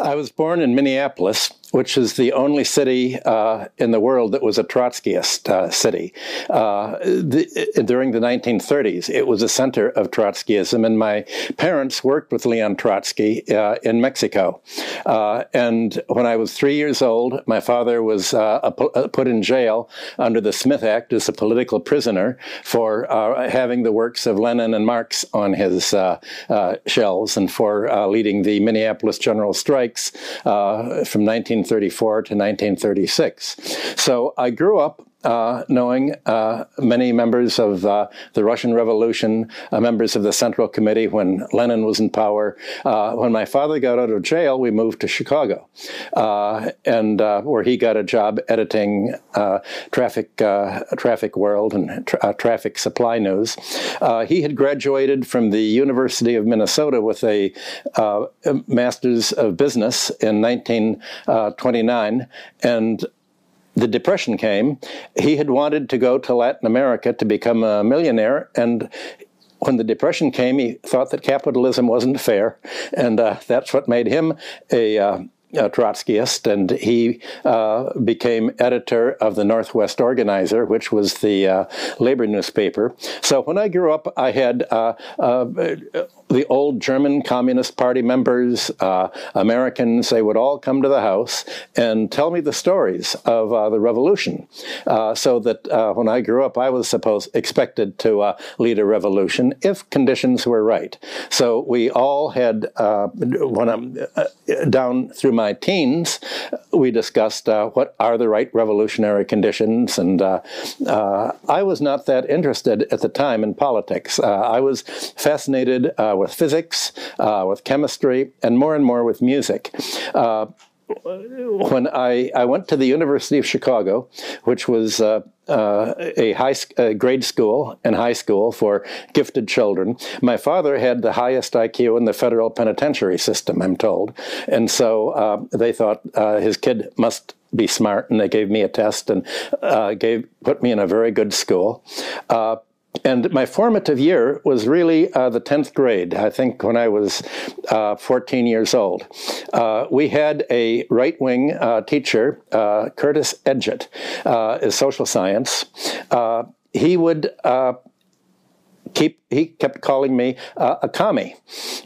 I was born in Minneapolis, which is the only city uh, in the world that was a Trotskyist uh, city. Uh, the, during the 1930s, it was a center of Trotskyism, and my parents worked with Leon Trotsky uh, in Mexico. Uh, and when I was three years old, my father was uh, put in jail under the Smith Act as a political prisoner for having the works of Lenin and Marx on his shelves and for leading the Minneapolis General Strikes from 19 1934 to 1936. So I grew up uh, knowing uh, many members of uh, the Russian Revolution, uh, members of the Central Committee when Lenin was in power. Uh, when my father got out of jail, we moved to Chicago, uh, and where he got a job editing traffic traffic world and tra traffic supply news. he had graduated from the University of Minnesota with a master's of business in 1929, and the Depression came, he had wanted to go to Latin America to become a millionaire, and when the Depression came, he thought that capitalism wasn't fair, and uh, that's what made him a uh, a Trotskyist, and he uh, became editor of the Northwest Organizer, which was the uh, labor newspaper. So when I grew up, I had uh, uh the old German Communist Party members, uh, Americans, they would all come to the house and tell me the stories of uh, the revolution. Uh, so that uh, when I grew up, I was supposed expected to uh, lead a revolution if conditions were right. So we all had, uh, when I'm down through my teens, we discussed what are the right revolutionary conditions, and I was not that interested at the time in politics. I was fascinated with physics, uh, with chemistry, and more and more with music. Uh, when I, I went to the University of Chicago, which was uh, uh, a high grade school and high school for gifted children. My father had the highest IQ in the federal penitentiary system, I'm told, and so uh, they thought his kid must be smart, and they gave me a test and gave put me in a very good school. And my formative year was really uh, the 10th grade, I think when I was uh, 14 years old. Uh, we had a right wing uh, teacher, uh, Curtis Edgett, uh, in social science. he would keep he kept calling me uh, a commie.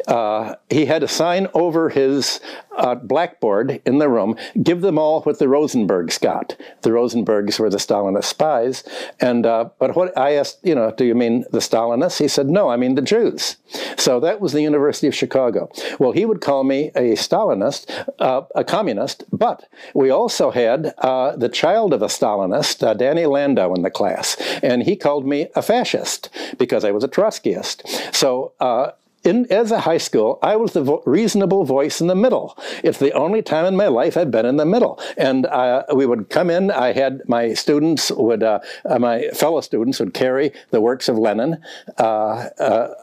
Uh, he had a sign over his uh, blackboard in the room, give them all what the Rosenbergs got. The Rosenbergs were the Stalinist spies. And, uh, but what I asked, you know, do you mean the Stalinists? He said, no, I mean the Jews. So that was the University of Chicago. Well, he would call me a Stalinist, uh, a communist, but we also had uh, the child of a Stalinist, Danny Landau in the class. And he called me a fascist because I was a Trotskyist. So uh, in, as a high school, I was the vo reasonable voice in the middle. It's the only time in my life I've been in the middle. And uh, we would come in. I had my students would, uh, uh, my fellow students would carry the works of Lenin uh, uh,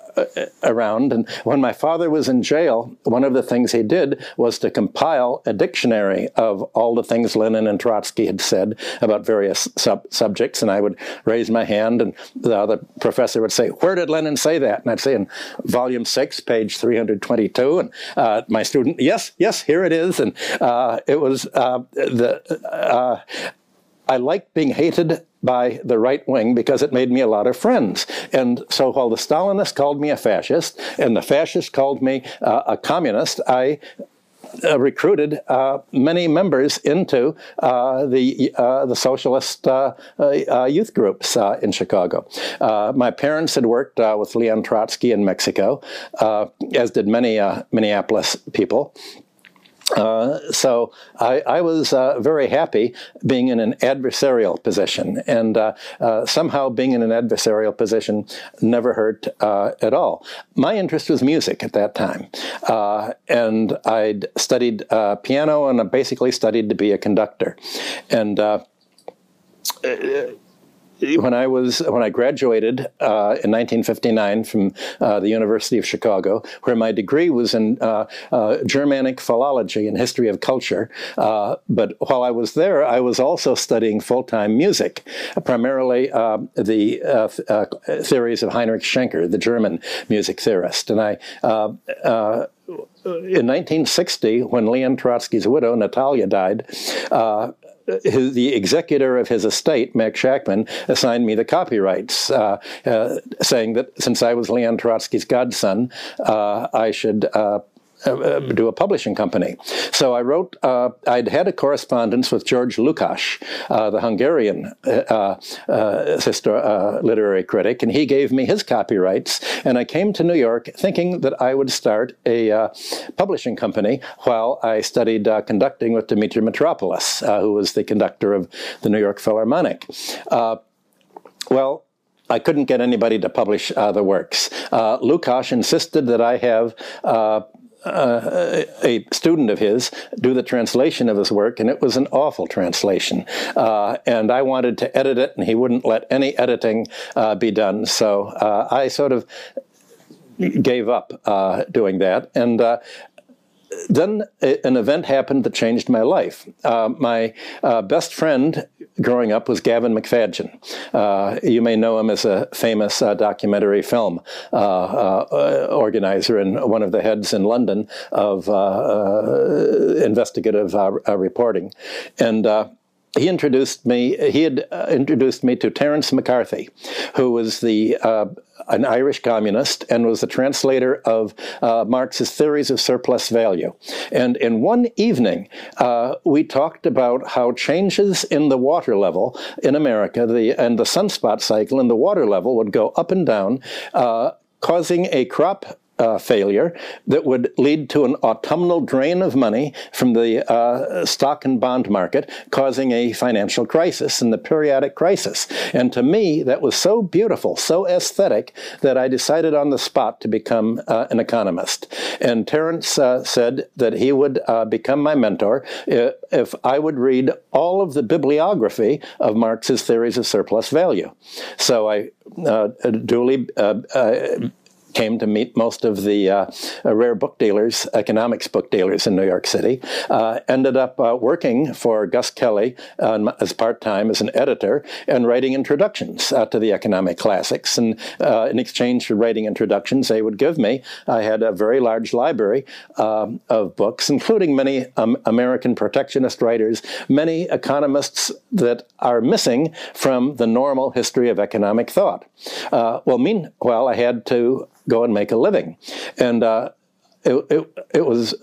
around. And when my father was in jail, one of the things he did was to compile a dictionary of all the things Lenin and Trotsky had said about various sub subjects. And I would raise my hand, and the other professor would say, Where did Lenin say that? And I'd say, In volume six, page 322. And uh, my student, Yes, yes, here it is. And uh, it was uh, the. I liked being hated by the right wing because it made me a lot of friends. And so while the Stalinists called me a fascist and the fascists called me uh, a communist, I uh, recruited uh, many members into uh, the uh, the socialist uh, uh, youth groups in Chicago. my parents had worked with Leon Trotsky in Mexico, as did many Minneapolis people. Uh, so I, I was uh, very happy being in an adversarial position, and uh, uh somehow being in an adversarial position never hurt uh, at all. My interest was music at that time, and I'd studied piano and I basically studied to be a conductor, and when I was when I graduated uh, in 1959 from uh, the University of Chicago, where my degree was in uh, uh Germanic philology and history of culture. Uh, but while I was there, I was also studying full time music, primarily uh, the theories of Heinrich Schenker, the German music theorist, and I in 1960, when Leon Trotsky's widow, Natalia, died, uh, his, the executor of his estate, Max Shachtman, assigned me the copyrights, uh, uh, saying that since I was Leon Trotsky's godson, uh, I should uh, uh, uh, do a publishing company. So I wrote, uh, I'd had a correspondence with George Lukács, uh, the Hungarian uh, uh literary critic, and he gave me his copyrights. And I came to New York thinking that I would start a publishing company while I studied conducting with Dimitri Mitropoulos, who was the conductor of the New York Philharmonic. well, I couldn't get anybody to publish uh, the works. Uh, Lukács insisted that I have uh, uh, a student of his do the translation of his work, and it was an awful translation. Uh, and I wanted to edit it, and he wouldn't let any editing uh, be done. So uh, I sort of gave up uh, doing that. And uh, then an event happened that changed my life. Uh, my uh, best friend growing up was Gavin Macfadyen. Uh, you may know him as a famous uh, documentary film uh, uh, organizer and one of the heads in London of investigative reporting. And he introduced me. He had uh, introduced me to Terence McCarthy, who was the uh, an Irish communist and was the translator of uh, Marx's theories of surplus value. And in one evening, uh, we talked about how changes in the water level in America, the and the sunspot cycle and the water level would go up and down, uh, causing a crop uh, failure that would lead to an autumnal drain of money from the uh, stock and bond market, causing a financial crisis and the periodic crisis. And to me, that was so beautiful, so aesthetic, that I decided on the spot to become uh, an economist. And Terence uh, said that he would uh, become my mentor if I would read all of the bibliography of Marx's theories of surplus value. So I uh, duly came to meet most of the uh, uh, rare book dealers, economics book dealers in New York City. Uh, ended up uh, working for Gus Kelley uh, as part time as an editor and writing introductions uh, to the economic classics. And in exchange for writing introductions, they would give me, I had a very large library um, of books, including many um, American protectionist writers, many economists that are missing from the normal history of economic thought. well, meanwhile, I had to go and make a living. And uh, it, it, it, was,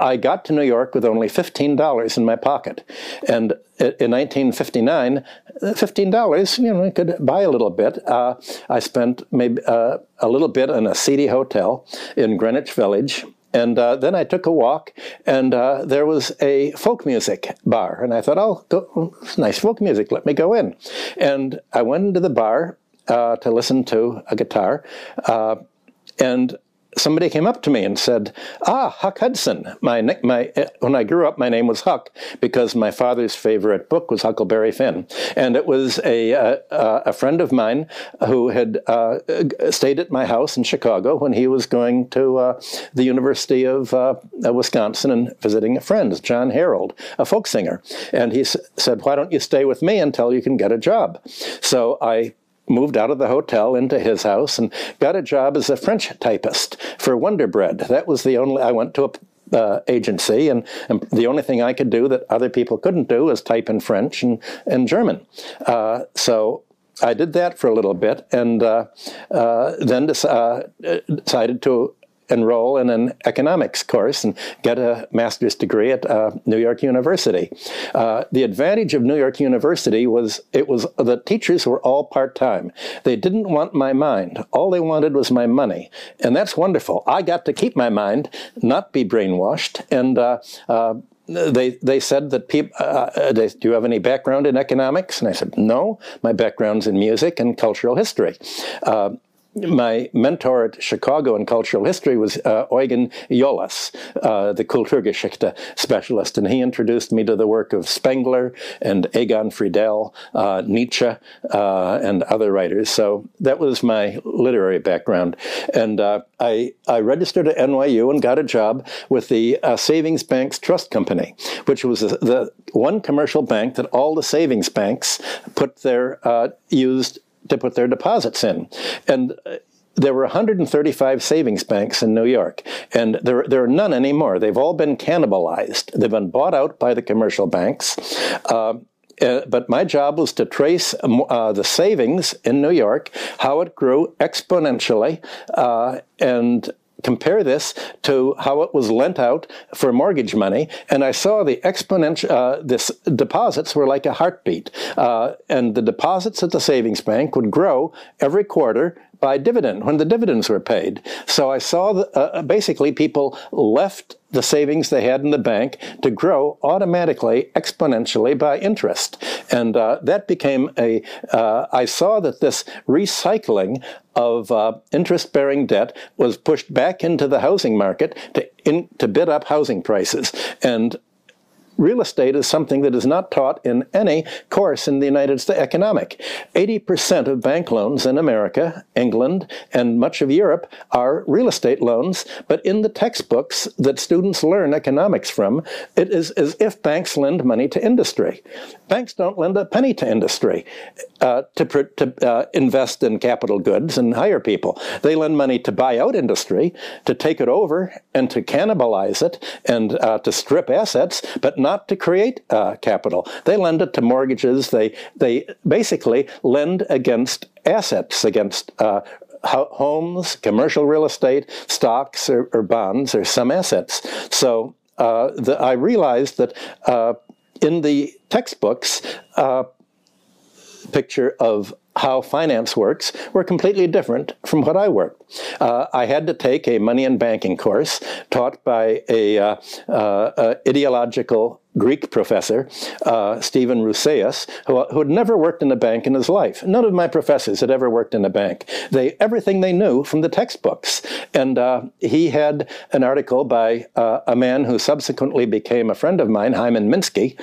I got to New York with only $15 in my pocket. And in 1959, $15, you know, I could buy a little bit. Uh, I spent maybe uh, a little bit in a seedy hotel in Greenwich Village. And uh, then I took a walk, and uh, there was a folk music bar. And I thought, oh, go, nice folk music, let me go in. And I went into the bar uh, to listen to a guitar. Uh, and somebody came up to me and said, "Ah, Huck Hudson." My my when I grew up, my name was Huck because my father's favorite book was Huckleberry Finn, and it was a a, friend of mine who had uh, stayed at my house in Chicago when he was going to uh, the University of uh, Wisconsin and visiting a friend, John Harold, a folk singer, and he said, "Why don't you stay with me until you can get a job?" So I moved out of the hotel into his house and got a job as a French typist for Wonder Bread. That was the only, I went to a uh, agency, and, and, the only thing I could do that other people couldn't do was type in French and, and German. Uh, so I did that for a little bit, and uh, uh then uh, decided to enroll in an economics course and get a master's degree at uh, New York University. Uh, the advantage of New York University was it was the teachers were all part time. They didn't want my mind. All they wanted was my money, and that's wonderful. I got to keep my mind, not be brainwashed, and. Uh, uh they they said that people uh, uh do you have any background in economics and I said no my background's in music and cultural history uh, my mentor at Chicago in cultural history was uh, Eugen Jolas, uh, the Kulturgeschichte specialist, and he introduced me to the work of Spengler and Egon Friedell, uh, Nietzsche, uh, and other writers. So that was my literary background. And uh, I, I registered at NYU and got a job with the uh, Savings Banks Trust Company, which was the one commercial bank that all the savings banks put their used to put their deposits in. And uh, there were 135 savings banks in New York, and there, there are none anymore. They've all been cannibalized. They've been bought out by the commercial banks. Uh, uh, but my job was to trace uh, the savings in New York, how it grew exponentially, uh, and compare this to how it was lent out for mortgage money, and I saw the exponential. Uh, this deposits were like a heartbeat, uh, and the deposits at the savings bank would grow every quarter by dividend when the dividends were paid. So I saw that, uh, basically people left the savings they had in the bank to grow automatically, exponentially by interest. And uh, that became a. Uh, I saw that this recycling of uh, interest bearing debt was pushed back into the housing market to, in, to bid up housing prices. And real estate is something that is not taught in any course in the United States economic. 80% of bank loans in America, England, and much of Europe are real estate loans, but in the textbooks that students learn economics from, it is as if banks lend money to industry. Banks don't lend a penny to industry uh, to, to uh, invest in capital goods and hire people. They lend money to buy out industry, to take it over, and to cannibalize it, and uh, to strip assets, but not to create uh, capital. They lend it to mortgages. They they basically lend against assets, against uh, homes, commercial real estate, stocks, or, or, bonds, or some assets. So uh, the, I realized that uh, in the textbooks, uh, picture of how finance works were completely different from what I worked. Uh, I had to take a money and banking course taught by a uh, uh, ideological Greek professor, uh, Stephen Rousseas, who, who, had never worked in a bank in his life. None of my professors had ever worked in a bank. They everything they knew from the textbooks. And uh, he had an article by uh, a man who subsequently became a friend of mine, Hyman Minsky,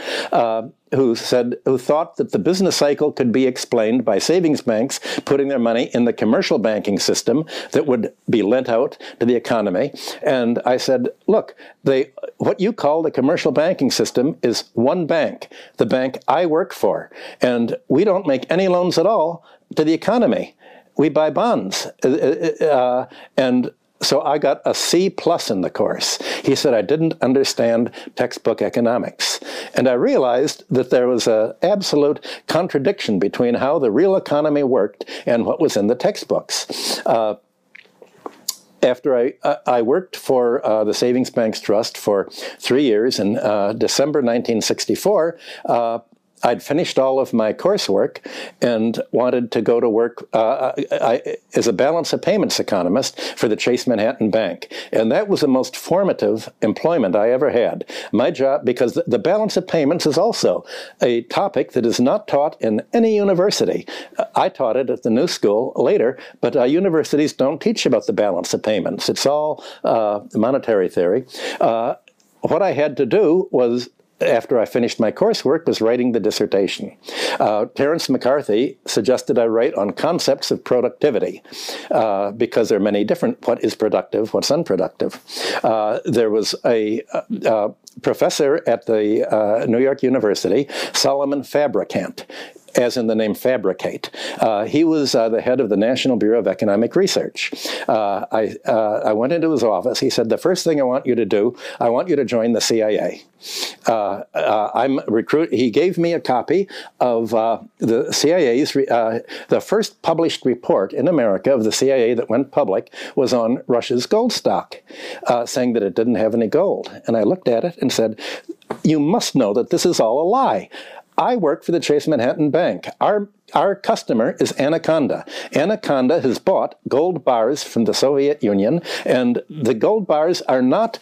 who said who thought that the business cycle could be explained by savings banks putting their money in the commercial banking system that would be lent out to the economy. And i said look they what you call the commercial banking system is one bank the bank i work for. And we don't make any loans at all to the economy. We buy bonds. Uh, uh, uh and so I got a C plus in the course. He said I didn't understand textbook economics. And I realized that there was an absolute contradiction between how the real economy worked and what was in the textbooks. Uh, after I, uh, I worked for uh, the Savings Banks Trust for three years in uh, December 1964, uh, I'd finished all of my coursework and wanted to go to work uh, I, as a balance of payments economist for the Chase Manhattan Bank. And that was the most formative employment I ever had. My job, because the balance of payments is also a topic that is not taught in any university. I taught it at the New School later, but uh, universities don't teach about the balance of payments. It's all uh, monetary theory. Uh, what I had to do was after I finished my coursework, was writing the dissertation. Uh, Terence McCarthy suggested I write on concepts of productivity uh, because there are many different what is productive, what's unproductive. Uh, there was a, a uh, professor at the uh, New York University, Solomon Fabricant as in the name fabricate. Uh, he was uh, the head of the National Bureau of Economic Research. Uh, I, uh, I went into his office. He said, The first thing I want you to do, I want you to join the CIA. Uh, uh, I'm recruit. He gave me a copy of the CIA's, the first published report in America of the CIA that went public was on Russia's gold stock, saying that it didn't have any gold. And I looked at it and said, You must know that this is all a lie. I work for the Chase Manhattan Bank. Our our customer is Anaconda. Anaconda has bought gold bars from the Soviet Union, and the gold bars are not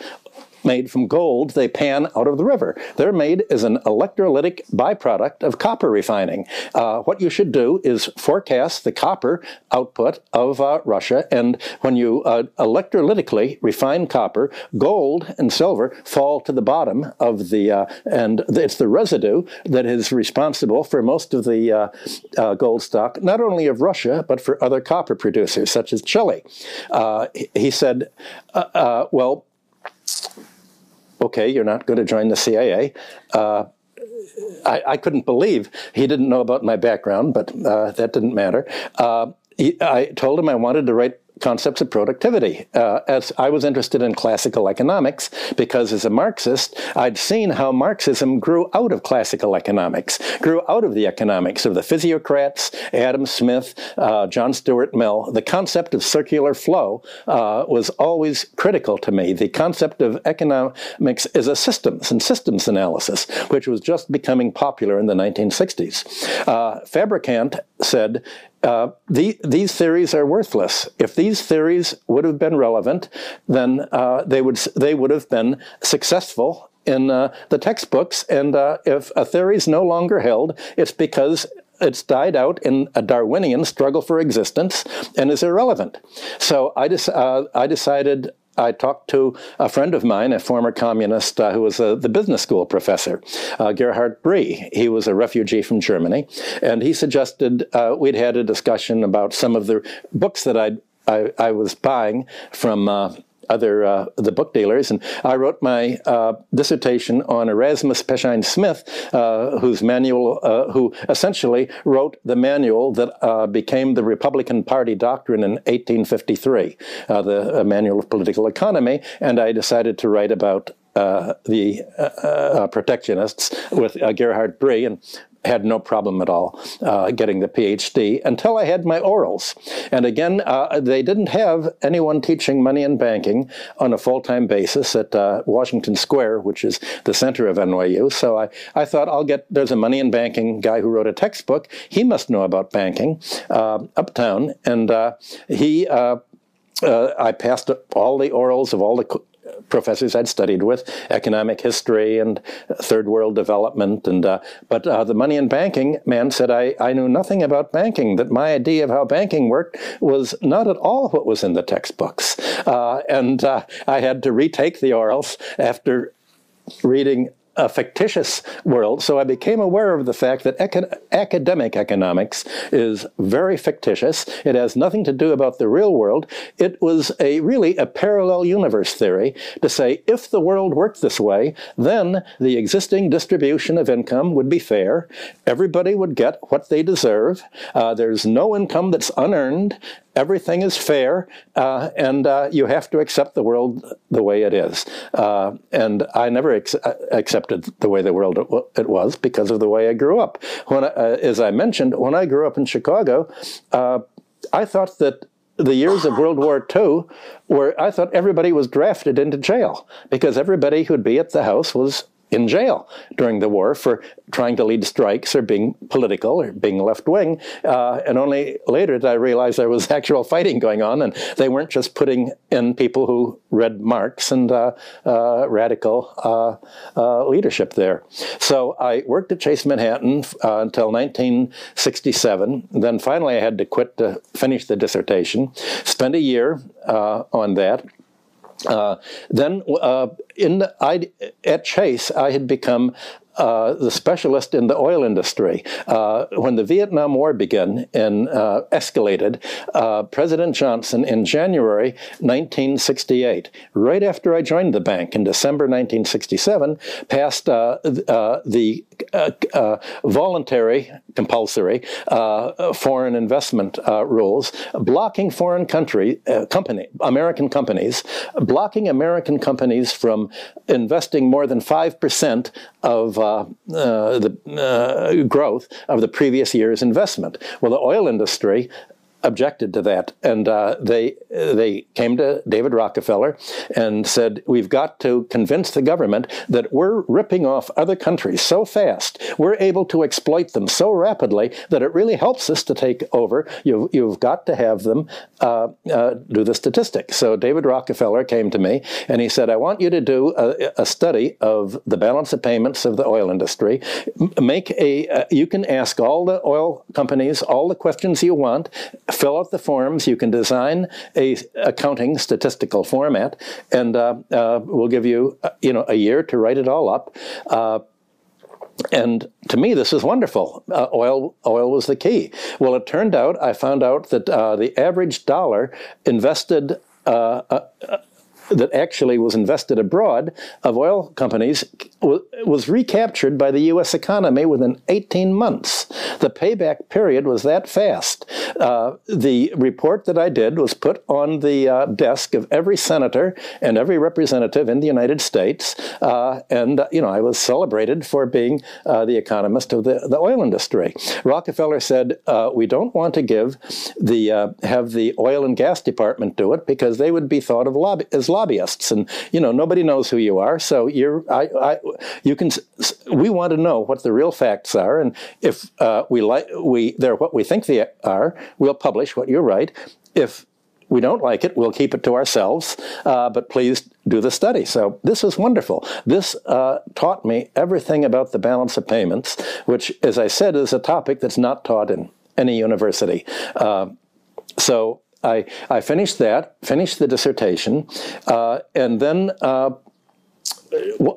made from gold they pan out of the river. They're made as an electrolytic byproduct of copper refining. Uh, what you should do is forecast the copper output of uh, Russia, and when you uh, electrolytically refine copper, gold and silver fall to the bottom of the, uh, and it's the residue that is responsible for most of the uh, uh, gold stock, not only of Russia, but for other copper producers, such as Chile. he said, well, okay, you're not going to join the CIA. Uh, I, I, couldn't believe he didn't know about my background, but uh, that didn't matter. Uh, he, I told him I wanted to write concepts of productivity. Uh, as I was interested in classical economics because as a Marxist, I'd seen how Marxism grew out of classical economics, grew out of the economics of the physiocrats, Adam Smith, uh, John Stuart Mill. The concept of circular flow uh, was always critical to me. The concept of economics is a systems and systems analysis, which was just becoming popular in the 1960s. Uh, Fabricant said uh, the, these theories are worthless. If these theories would have been relevant, then uh, they would they would have been successful in uh, the textbooks. And uh, if a theory is no longer held, it's because it's died out in a Darwinian struggle for existence and is irrelevant. So I, uh, I decided I talked to a friend of mine, a former communist uh, who was a, the business school professor, uh, Gerhard Bry. He was a refugee from Germany, and he suggested uh, we'd had a discussion about some of the books that I'd, I, I was buying from uh, other uh, the book dealers, and I wrote my uh, dissertation on Erasmus Peshine Smith, uh, whose manual, uh, who essentially wrote the manual that uh, became the Republican Party doctrine in 1853, uh, the Manual of Political Economy, and I decided to write about uh, the uh, protectionists with Gerhard Bry, and had no problem at all uh, getting the PhD until I had my orals. And again, uh, they didn't have anyone teaching money and banking on a full-time basis at uh, Washington Square, which is the center of NYU. So I, I thought I'll get, there's a money and banking guy who wrote a textbook. He must know about banking uh, uptown. And uh, he, uh, I passed all the orals of all the professors I'd studied with, economic history and third world development. And uh, but uh, the money and banking man said I, I knew nothing about banking. That my idea of how banking worked was not at all what was in the textbooks. Uh, and uh, I had to retake the orals after reading a fictitious world. So I became aware of the fact that eco academic economics is very fictitious. It has nothing to do about the real world. It was a really a parallel universe theory to say if the world worked this way, then the existing distribution of income would be fair. Everybody would get what they deserve. Uh, there's no income that's unearned everything is fair, uh, and uh, you have to accept the world the way it is. Uh, and I never ex uh, accepted the way the world it was because of the way I grew up. When, uh, as I mentioned, when I grew up in Chicago, uh, I thought that the years of World War II where I thought everybody was drafted into jail because everybody who'd be at the house was in jail during the war for trying to lead strikes or being political or being left wing. Uh, and only later did I realize there was actual fighting going on, and they weren't just putting in people who read Marx and uh, uh, radical uh, uh, leadership there. So I worked at Chase Manhattan uh, until 1967. Then finally I had to quit to finish the dissertation. Spent a year on that. Uh, then uh, in the, I, at Chase, I had become uh, the specialist in the oil industry. Uh, when the Vietnam War began and uh, escalated, President Johnson in January 1968, right after I joined the bank in December 1967, passed uh, the voluntary, compulsory foreign investment rules, blocking foreign country company American companies, blocking American companies from investing more than five percent of uh, uh, the uh, growth of the previous year's investment. Well, the oil industry objected to that, and uh, they they came to David Rockefeller and said, "We've got to convince the government that we're ripping off other countries so fast, we're able to exploit them so rapidly that it really helps us to take over. You've you've got to have them uh, uh, do the statistics." So David Rockefeller came to me and he said, "I want you to do a, a study of the balance of payments of the oil industry. Make a uh, you can ask all the oil companies all the questions you want." Fill out the forms. You can design a accounting statistical format, and uh, uh, we'll give you uh, you know a year to write it all up. Uh, and to me, this is wonderful. Uh, oil, oil was the key. Well, it turned out I found out that uh, the average dollar invested that actually was invested abroad of oil companies was recaptured by the U.S. economy within 18 months. The payback period was that fast. Uh, the report that I did was put on the uh, desk of every senator and every representative in the United States, uh, and you know I was celebrated for being uh, the economist of the, the oil industry. Rockefeller said, uh, "We don't want to give the uh, have the oil and gas department do it because they would be thought of lobby, as lobbyists, and you know nobody knows who you are. So you're I, I you can we want to know what the real facts are, and if uh, we like we they're what we think they are, we'll publish what you write. If we don't like it, we'll keep it to ourselves, uh, but please do the study. So this was wonderful. This uh, taught me everything about the balance of payments, which, as I said, is a topic that's not taught in any university. Uh, so I, I finished that, finished the dissertation, uh, and then uh,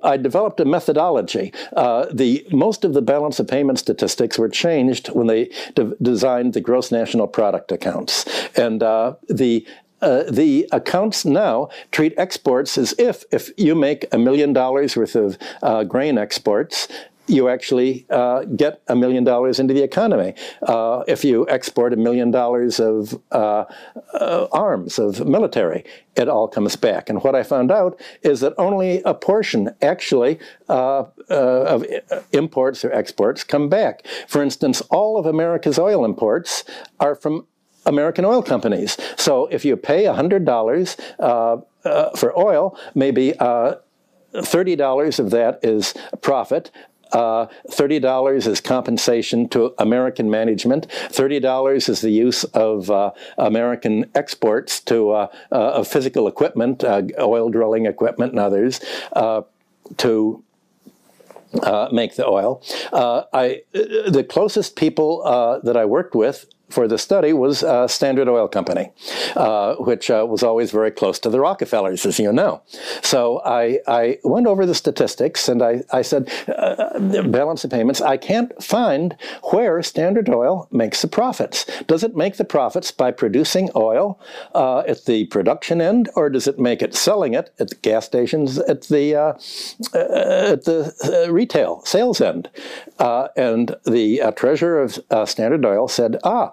I developed a methodology. Uh, the most of the balance of payment statistics were changed when they de designed the gross national product accounts, and uh, the uh, the accounts now treat exports as if if you make a million dollars worth of uh, grain exports, you actually uh, get a million dollars into the economy. Uh, if you export a million dollars of uh, uh, arms, of military, it all comes back. And what I found out is that only a portion actually uh, uh, of imports or exports come back. For instance, all of America's oil imports are from American oil companies. So if you pay $100 for oil, maybe $30 of that is profit, uh, $30 is compensation to American management. $30 is the use of uh, American exports to uh, uh of physical equipment, uh, oil drilling equipment and others, uh, to make the oil. I, the closest people that I worked with for the study was uh, Standard Oil Company, uh, which uh, was always very close to the Rockefellers, as you know. So I, I went over the statistics and I, I said, uh, balance of payments, I can't find where Standard Oil makes the profits. Does it make the profits by producing oil uh, at the production end, or does it make it selling it at the gas stations at the, uh, at the retail sales end? and the treasurer of Standard Oil said, ah,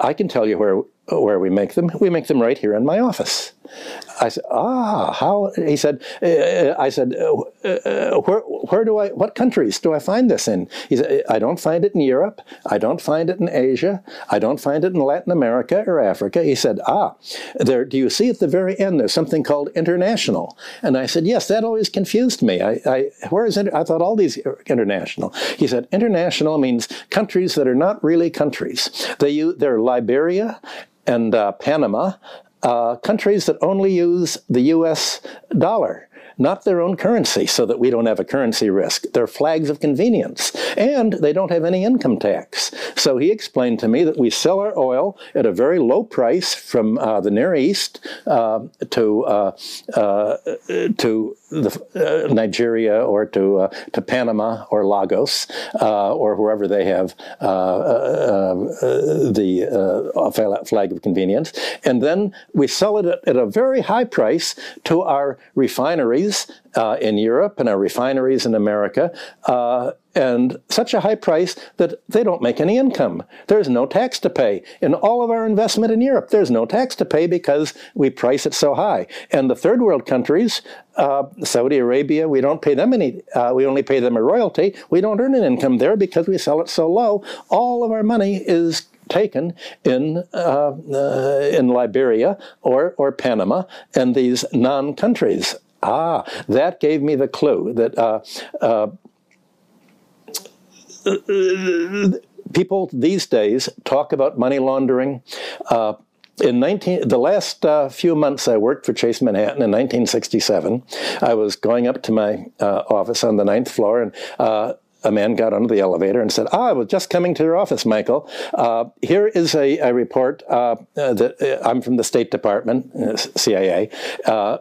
I can tell you where where we make them. We make them right here in my office. I said, ah, how? He said, uh, I said, uh, uh, where, where do I, what countries do I find this in? He said, I don't find it in Europe. I don't find it in Asia. I don't find it in Latin America or Africa. He said, ah, there, do you see at the very end, there's something called international. And I said, yes, that always confused me. I, I where is it? I thought all these international. He said, international means countries that are not really countries. They, they're Liberia and uh, Panama, uh, countries that only use the US dollar not their own currency, so that we don't have a currency risk. They're flags of convenience, and they don't have any income tax. So he explained to me that we sell our oil at a very low price from uh, the Near East uh, to uh, uh to the, uh, Nigeria or to to Panama or Lagos or wherever they have the flag of convenience, and then we sell it at, at a very high price to our refineries refineries uh, in Europe and our refineries in America, uh, and such a high price that they don't make any income. There's no tax to pay. In all of our investment in Europe, there's no tax to pay because we price it so high. And the third world countries, uh, Saudi Arabia, we don't pay them any, uh, we only pay them a royalty. We don't earn an income there because we sell it so low. All of our money is taken in uh, uh, in Liberia or or Panama and these non-countries. Ah, that gave me the clue that uh, uh, people these days talk about money laundering. Uh, in 19, the last uh, few months I worked for Chase Manhattan in 1967, I was going up to my uh, office on the ninth floor and uh, a man got onto the elevator and said, ah, I was just coming to your office, Michael. Uh, here is a, a report uh, uh that uh, I'm from the State Department, uh, CIA.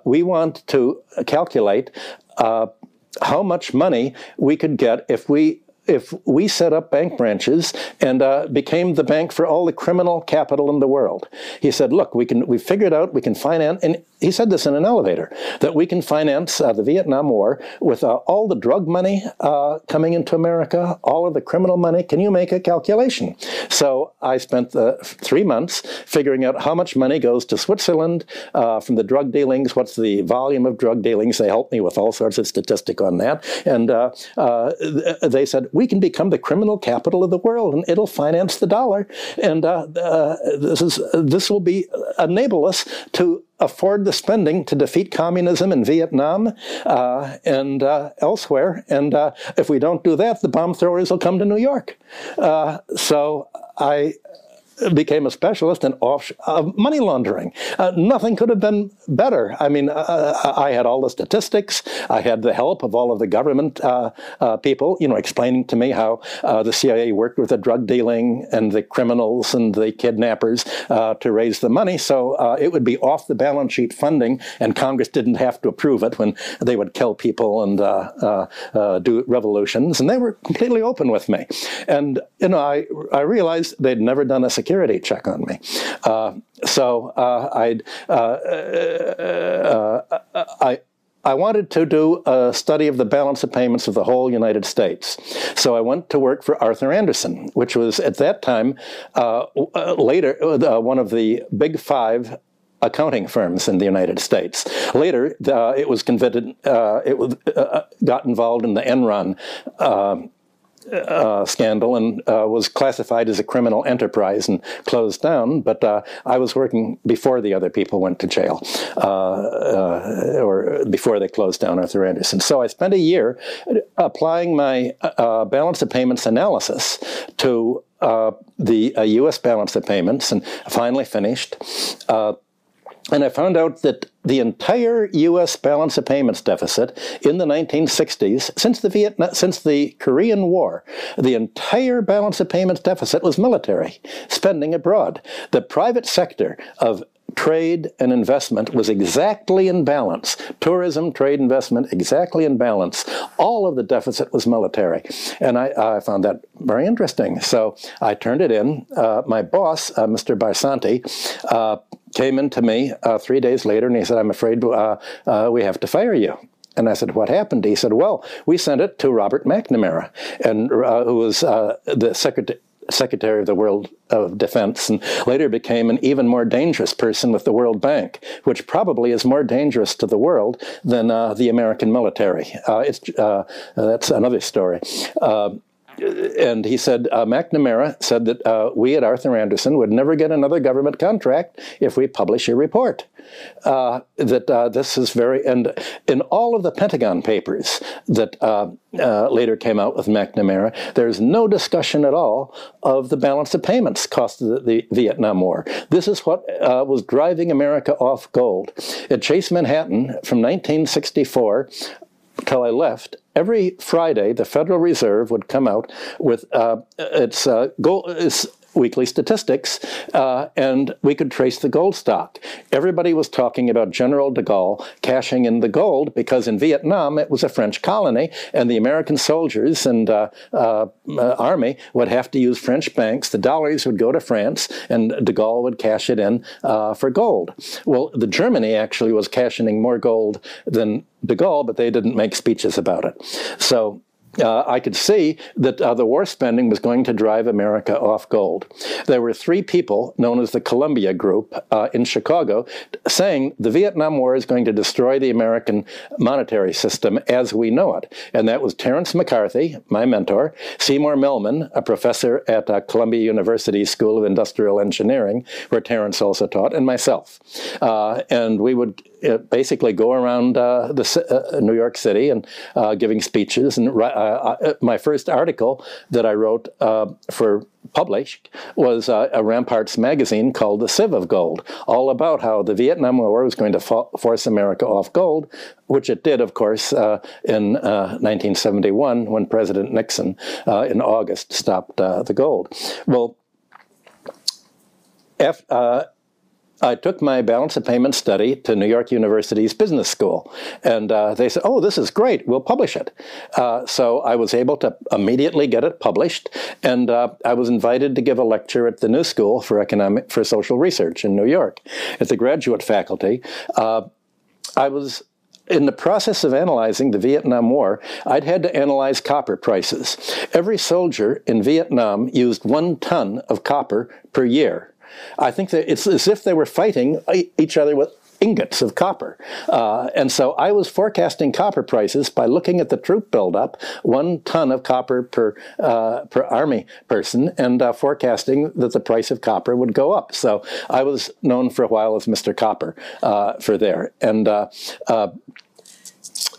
We want to calculate how much money we could get if we if we set up bank branches and uh, became the bank for all the criminal capital in the world. He said, look, we can, we figured out we can finance, and he said this in an elevator, that we can finance uh, the Vietnam War with uh, all the drug money uh, coming into America, all of the criminal money. Can you make a calculation? So I spent the three months figuring out how much money goes to Switzerland uh, from the drug dealings, what's the volume of drug dealings. They helped me with all sorts of statistic on that. And uh, uh, they said, we can become the criminal capital of the world and it'll finance the dollar. And this, is, this will be enable us to afford the spending to defeat communism in Vietnam uh, and uh, elsewhere. And uh, if we don't do that, the bomb throwers will come to New York. Uh, so I became a specialist in off, uh, money laundering. Uh, nothing could have been better. I mean, uh, uh I had all the statistics. I had the help of all of the government uh, uh, people, you know, explaining to me how the CIA worked with the drug dealing and the criminals and the kidnappers to raise the money. So it would be off the balance sheet funding, and Congress didn't have to approve it when they would kill people and do revolutions. And they were completely open with me. And you know, I I realized they'd never done a security check on me. Uh, so uh, I'd, uh, uh, I, I wanted to do a study of the balance of payments of the whole United States. So I went to work for Arthur Andersen, which was at that time uh, later uh, one of the big five accounting firms in the United States. Later, uh, it was convicted, it was, got involved in the Enron uh, scandal and uh, was classified as a criminal enterprise and closed down. But uh, I was working before the other people went to jail, uh, uh, or before they closed down Arthur Andersen. So I spent a year applying my uh, balance of payments analysis to the U.S. balance of payments, and finally finished. And I found out that the entire U.S. balance of payments deficit in the 1960s, since the Vietnam, since the Korean War, the entire balance of payments deficit was military spending abroad. The private sector of trade and investment was exactly in balance. Tourism, trade, investment, exactly in balance. All of the deficit was military. And I, I found that very interesting. So I turned it in. Uh, my boss, uh, Mr. Barsanti, uh, came in to me uh, three days later and he said, I'm afraid uh, uh, we have to fire you. And I said, what happened? He said, well, we sent it to Robert McNamara, and who was the secretary, Secretary of the World of Defense, and later became an even more dangerous person with the World Bank, which probably is more dangerous to the world than uh, the American military. Uh, it's, uh, that's another story. And he said, uh, McNamara said that uh, we at Arthur Andersen would never get another government contract if we publish a report. Uh, that uh, this is very, and in all of the Pentagon papers that uh, uh, later came out with McNamara, there's no discussion at all of the balance of payments cost of the, the Vietnam War. This is what was driving America off gold. At Chase Manhattan from 1964 till I left, every Friday the Federal Reserve would come out with uh, its uh, gold, its weekly statistics, uh, and we could trace the gold stock. Everybody was talking about General de Gaulle cashing in the gold because in Vietnam it was a French colony, and the American soldiers and uh, uh, army would have to use French banks. The dollars would go to France, and de Gaulle would cash it in uh, for gold. Well, the Germany actually was cashing in more gold than de Gaulle, but they didn't make speeches about it. So uh, I could see that uh, the war spending was going to drive America off gold. There were three people, known as the Columbia Group, uh, in Chicago, saying the Vietnam War is going to destroy the American monetary system as we know it. And that was Terence McCarthy, my mentor, Seymour Melman, a professor at uh, Columbia University School of Industrial Engineering, where Terence also taught, and myself. Uh, and we would basically go around uh, the uh, New York City and giving speeches. And my first article that I wrote for published was uh, a Ramparts magazine called The Sieve of Gold, all about how the Vietnam War was going to fo force America off gold, which it did, of course, uh, in uh, 1971 when President Nixon in August stopped the gold. Well, F, I took my balance of payment study to New York University's business school. And uh, they said, oh, this is great, we'll publish it. Uh, so I was able to immediately get it published. And uh, I was invited to give a lecture at the New School for Economic for Social Research in New York at the graduate faculty. Uh, I was in the process of analyzing the Vietnam War, I'd had to analyze copper prices. Every soldier in Vietnam used one ton of copper per year. I think that it's as if they were fighting each other with ingots of copper. Uh, and so I was forecasting copper prices by looking at the troop buildup, one ton of copper per, uh, per army person, and uh, forecasting that the price of copper would go up. So I was known for a while as Mr. Copper uh, for there. And uh, uh,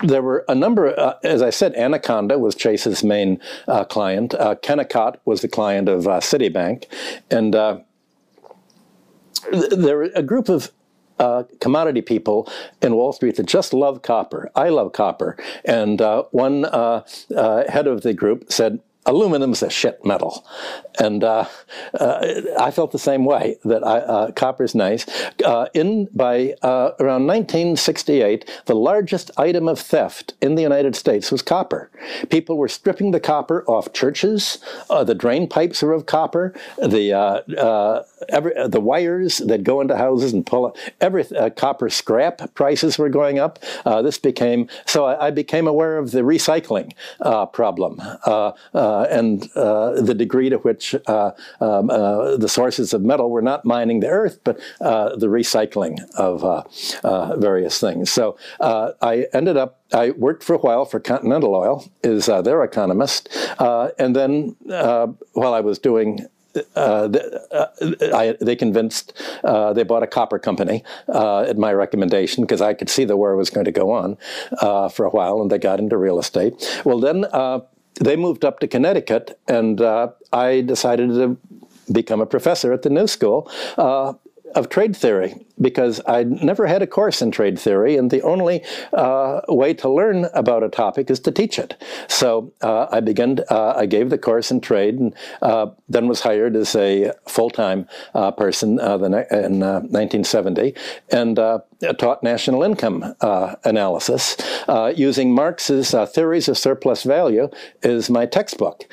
there were a number, uh, as I said, Anaconda was Chase's main uh, client. Uh, Kennecott was the client of Citibank. And there were a group of uh, commodity people in Wall Street that just love copper. I love copper. And uh, one uh, uh head of the group said, aluminum's a shit metal. And uh, uh, I felt the same way, that I, uh, copper's nice. Uh, in By around 1968, the largest item of theft in the United States was copper. People were stripping the copper off churches. The drain pipes were of copper. The, every, the wires that go into houses and pull every copper scrap prices were going up. this became, so I, I, became aware of the recycling problem. Uh, and uh, the degree to which uh, um, the sources of metal were not mining the earth, but the recycling of various things. So I ended up I worked for a while for Continental Oil, is uh, their economist, uh, and then uh, while I was doing. Uh, uh, I, they convinced uh, they bought a copper company at my recommendation because I could see the war was going to go on for a while, and they got into real estate. Well, then they moved up to Connecticut, and uh, I decided to become a professor at the New School uh, of trade theory because I'd never had a course in trade theory, and the only uh, way to learn about a topic is to teach it. So uh, I began. Uh, I gave the course in trade, and uh, then was hired as a full-time uh, person uh, in 1970, and taught national income analysis using Marx's Theories of Surplus Value is my textbook.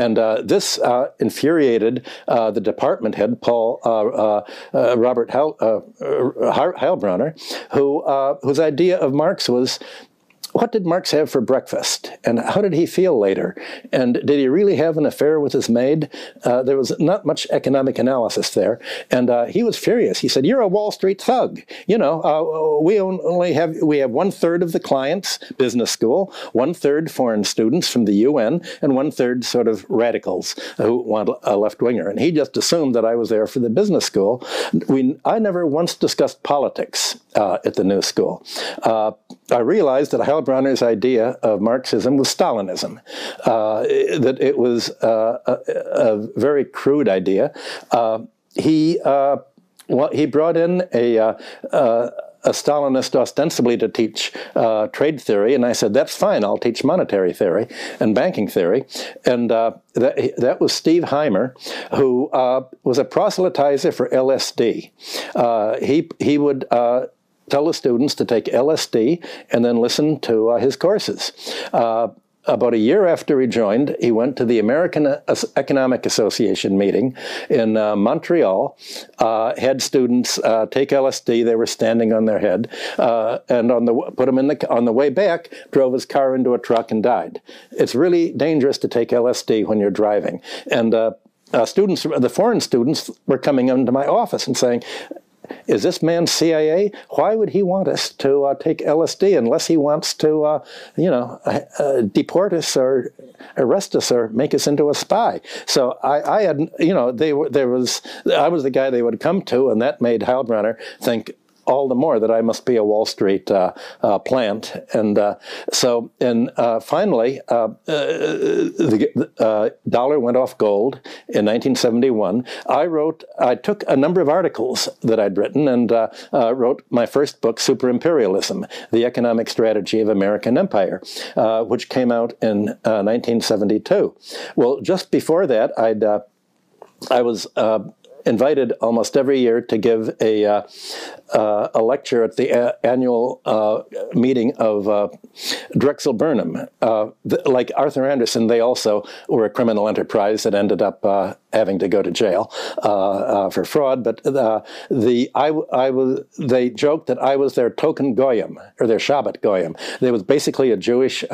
And uh, this uh, infuriated uh, the department head, Paul uh, uh, uh, Robert Heil, Heilbroner, who whose idea of Marx was what did Marx have for breakfast? And how did he feel later? And did he really have an affair with his maid? Uh, there was not much economic analysis there. And uh, he was furious. He said, You're a Wall Street thug. You know, uh, we only have, we have one third of the clients, business school, one third foreign students from the UN, and one third sort of radicals who want a left winger. And he just assumed that I was there for the business school. We, I never once discussed politics uh, at the new school. Uh, I realized that Heilbroner's idea of Marxism was Stalinism, uh, that it was uh, a, a, very crude idea. Uh, he uh, well, he brought in a uh, a Stalinist ostensibly to teach uh, trade theory, and I said, that's fine, I'll teach monetary theory and banking theory. And uh, that, that was Steve Hymer, who uh, was a proselytizer for LSD. he, he would tell the students to take LSD and then listen to uh, his courses. Uh, about a year after he joined, he went to the American Economic Association meeting in uh, Montreal, uh, had students uh, take LSD. They were standing on their head, uh, and on the put him in the on the way back, drove his car into a truck and died. It's really dangerous to take LSD when you're driving, and. Uh, uh, students, the foreign students, were coming into my office and saying, is this man CIA? Why would he want us to uh, take LSD unless he wants to, uh, you know, uh, uh, deport us or arrest us or make us into a spy? So I, I had, you know, they were, there was, I was the guy they would come to, and that made Heilbroner think, all the more that I must be a Wall Street uh, uh, plant. And uh, so, and uh, finally, uh, the dollar went off gold in 1971. I wrote, I took a number of articles that I'd written and wrote my first book, Super Imperialism: The Economic Strategy of American Empire, which came out in 1972. Well, just before that, I'd I was invited almost every year to give a, uh, uh, a lecture at the a- annual uh, meeting of uh, Drexel Burnham. Uh, th- like Arthur Andersen, they also were a criminal enterprise that ended up uh, having to go to jail for fraud. But the I, I was they joked that I was their token goyim or their Shabbat goyim. They was basically a Jewish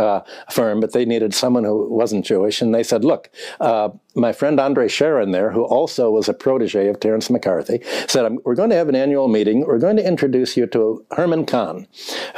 firm, but they needed someone who wasn't Jewish, and they said, "Look, my friend Andre Sharon there, who also was a protege of Terence McCarthy, said, We're going to have an annual meeting. We're going to introduce you to Herman Kahn,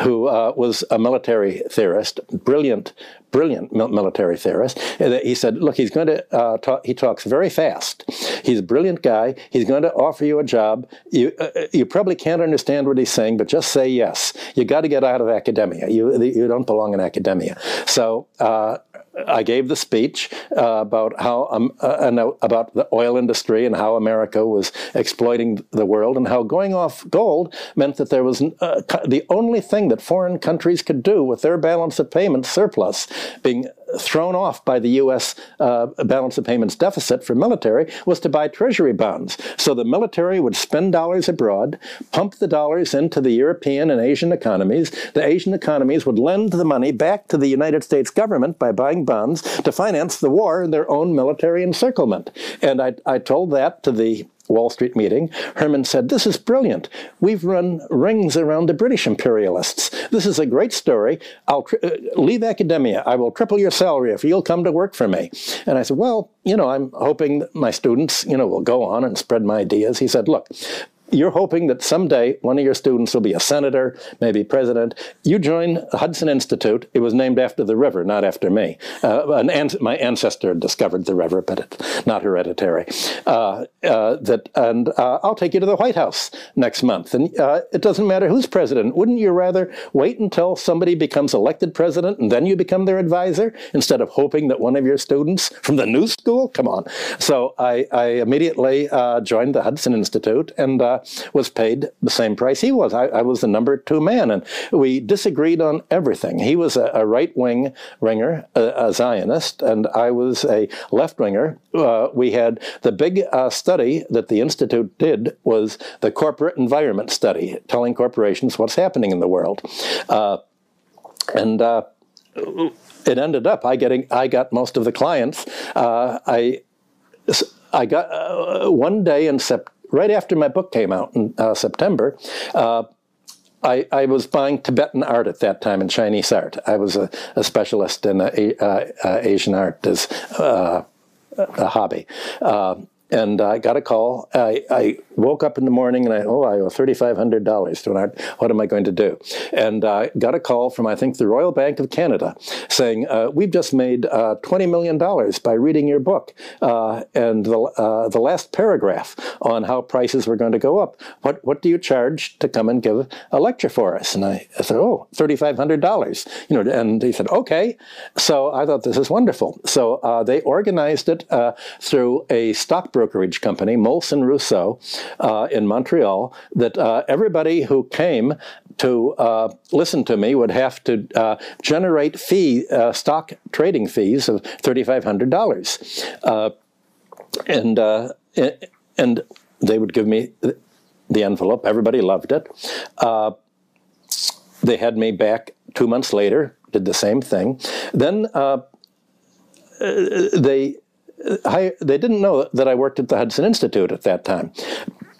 who uh, was a military theorist, brilliant, brilliant military theorist. He said, Look, he's going to, uh, talk, he talks very fast. He's a brilliant guy. He's going to offer you a job. You, uh, uh you probably can't understand what he's saying, but just say yes. You got to get out of academia. You, you don't belong in academia. So, uh, I gave the speech uh, about how um, uh, about the oil industry and how America was exploiting the world, and how going off gold meant that there was uh, the only thing that foreign countries could do with their balance of payments surplus being thrown off by the U.S. Uh, balance of payments deficit for military was to buy treasury bonds. So the military would spend dollars abroad, pump the dollars into the European and Asian economies. The Asian economies would lend the money back to the United States government by buying bonds to finance the war and their own military encirclement. And I, I told that to the Wall Street meeting, Herman said, This is brilliant. We've run rings around the British imperialists. This is a great story. I'll uh, leave academia. I will triple your salary if you'll come to work for me. And I said, Well, you know, I'm hoping my students, you know, will go on and spread my ideas. He said, Look, you're hoping that someday one of your students will be a senator, maybe president. You join Hudson Institute. It was named after the river, not after me. Uh, an, my ancestor discovered the river, but it's not hereditary. Uh, uh, that, and uh, I'll take you to the White House next month. And uh, it doesn't matter who's president. Wouldn't you rather wait until somebody becomes elected president and then you become their advisor instead of hoping that one of your students from the new school? Come on. So I, I immediately uh, joined the Hudson Institute and was paid the same price he was. I, I, was the number two man, and we disagreed on everything. He was a, a right wing ringer, a, a, Zionist, and I was a left winger. Uh, we had the big uh, study that the Institute did was the corporate environment study, telling corporations what's happening in the world. Uh, and uh, it ended up I getting I got most of the clients. Uh, I I got uh, one day in September right after my book came out in uh, September, uh, I, I, was buying Tibetan art at that time and Chinese art. I was a, a specialist in uh, uh Asian art as uh, a hobby. And I got a call. I, I, woke up in the morning and I, oh, I owe $3,500 to an. What am I going to do? And I uh, got a call from, I think, the Royal Bank of Canada saying, uh, we've just made uh, $20 million by reading your book. Uh, and the, uh, the last paragraph on how prices were going to go up. What, what do you charge to come and give a lecture for us? And I, I said, oh, $3,500. You know, and he said, okay. So I thought this is wonderful. So uh, they organized it through a stock brokerage company, Molson Rousseau, uh, in Montreal, that uh, everybody who came to uh, listen to me would have to uh, generate fee uh, stock trading fees of thirty five hundred dollars, uh, and and they would give me the envelope. Everybody loved it. they had me back two months later. Did the same thing. Then they I, they didn't know that I worked at the Hudson Institute at that time.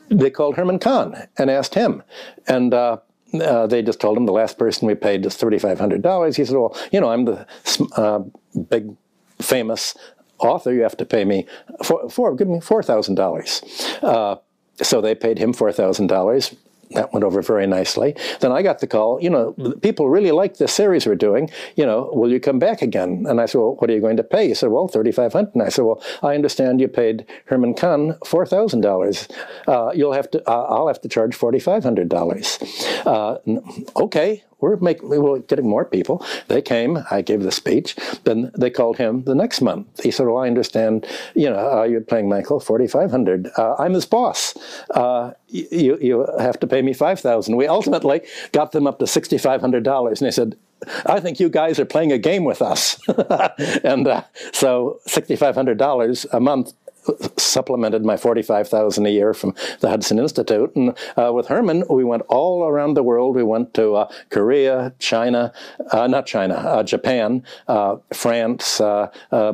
They called Herman Kahn and asked him, and uh, uh, they just told him the last person we paid is thirty-five hundred dollars. He said, "Well, you know, I'm the uh, big, famous author. You have to pay me four, four give me four thousand uh, dollars." So they paid him four thousand dollars that went over very nicely. Then I got the call, you know, people really like the series we're doing. You know, will you come back again? And I said, well, what are you going to pay? He said, well, 3500 And I said, well, I understand you paid Herman Kahn $4,000. Uh, you'll have to, uh, I'll have to charge $4,500. Uh, okay, we're making we were getting more people. They came. I gave the speech. Then they called him the next month. He said, "Well, I understand. You know, uh, you're playing Michael forty five hundred. Uh, I'm his boss. Uh, you you have to pay me five thousand. We ultimately got them up to sixty five hundred dollars, and they said. I think you guys are playing a game with us. and uh, so $6,500 a month supplemented my 45000 a year from the Hudson Institute. And uh, with Herman, we went all around the world. We went to uh, Korea, China, uh, not China, uh, Japan, uh, France,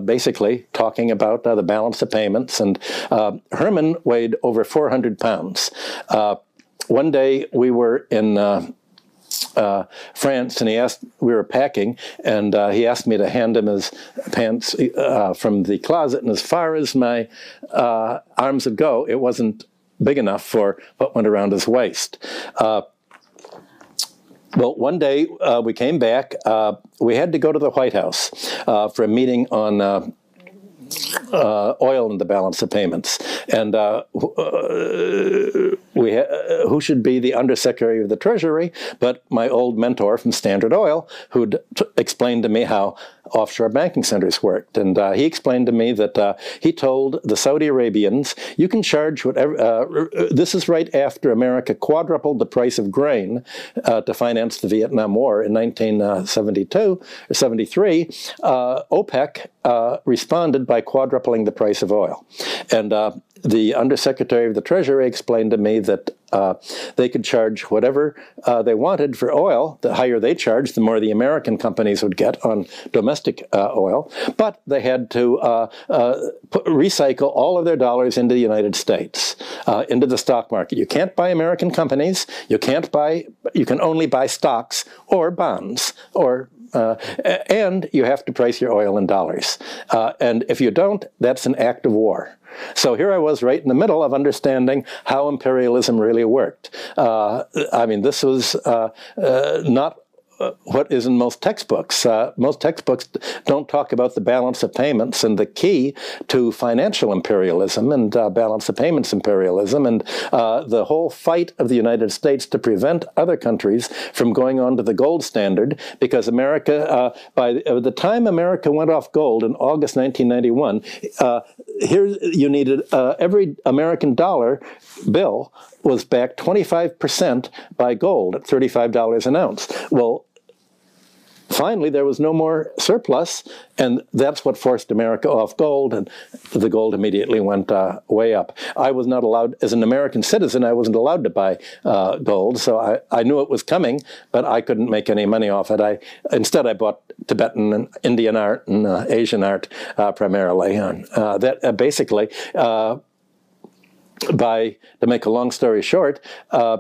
basically talking about the balance of payments. And Herman weighed over 400 pounds. one day we were in uh, France, and he asked, we were packing, and uh, he asked me to hand him his pants uh, from the closet. And as far as my uh, arms would go, it wasn't big enough for what went around his waist. Uh, well, one day uh, we came back. we had to go to the White House for a meeting on uh, oil in the balance of payments. And uh, uh we uh, who should be the Undersecretary of the Treasury but my old mentor from Standard Oil, who'd explained to me how offshore banking centers worked. And uh, he explained to me that uh, he told the Saudi Arabians, you can charge whatever, uh, this is right after America quadrupled the price of grain uh, to finance the Vietnam War in 1972 or 73. Uh, OPEC uh, responded by quadrupling the price of oil. And the Undersecretary of the Treasury explained to me that uh, they could charge whatever uh, they wanted for oil. The higher they charged, the more the American companies would get on domestic uh, oil. But they had to uh, uh, put, recycle all of their dollars into the United States, uh, into the stock market. You can't buy American companies. You can't buy. You can only buy stocks or bonds or uh, and you have to price your oil in dollars. Uh, and if you don't, that's an act of war. So here I was right in the middle of understanding how imperialism really worked. Uh, I mean, this was uh, uh, not what is in most textbooks. Uh, most textbooks don't talk about the balance of payments and the key to financial imperialism and uh, balance of payments imperialism and uh, the whole fight of the United States to prevent other countries from going on to the gold standard because America, uh, by the time America went off gold in August 1991, here you needed every American dollar bill was backed 25% by gold at $35 an ounce. Well, finally, there was no more surplus, and that's what forced America off gold, and the gold immediately went uh, way up. I was not allowed, as an American citizen, I wasn't allowed to buy uh, gold, so I, I knew it was coming, but I couldn't make any money off it. I Instead, I bought Tibetan and Indian art and uh, Asian art uh, primarily. And uh, that uh, basically by, to make a long story short, uh,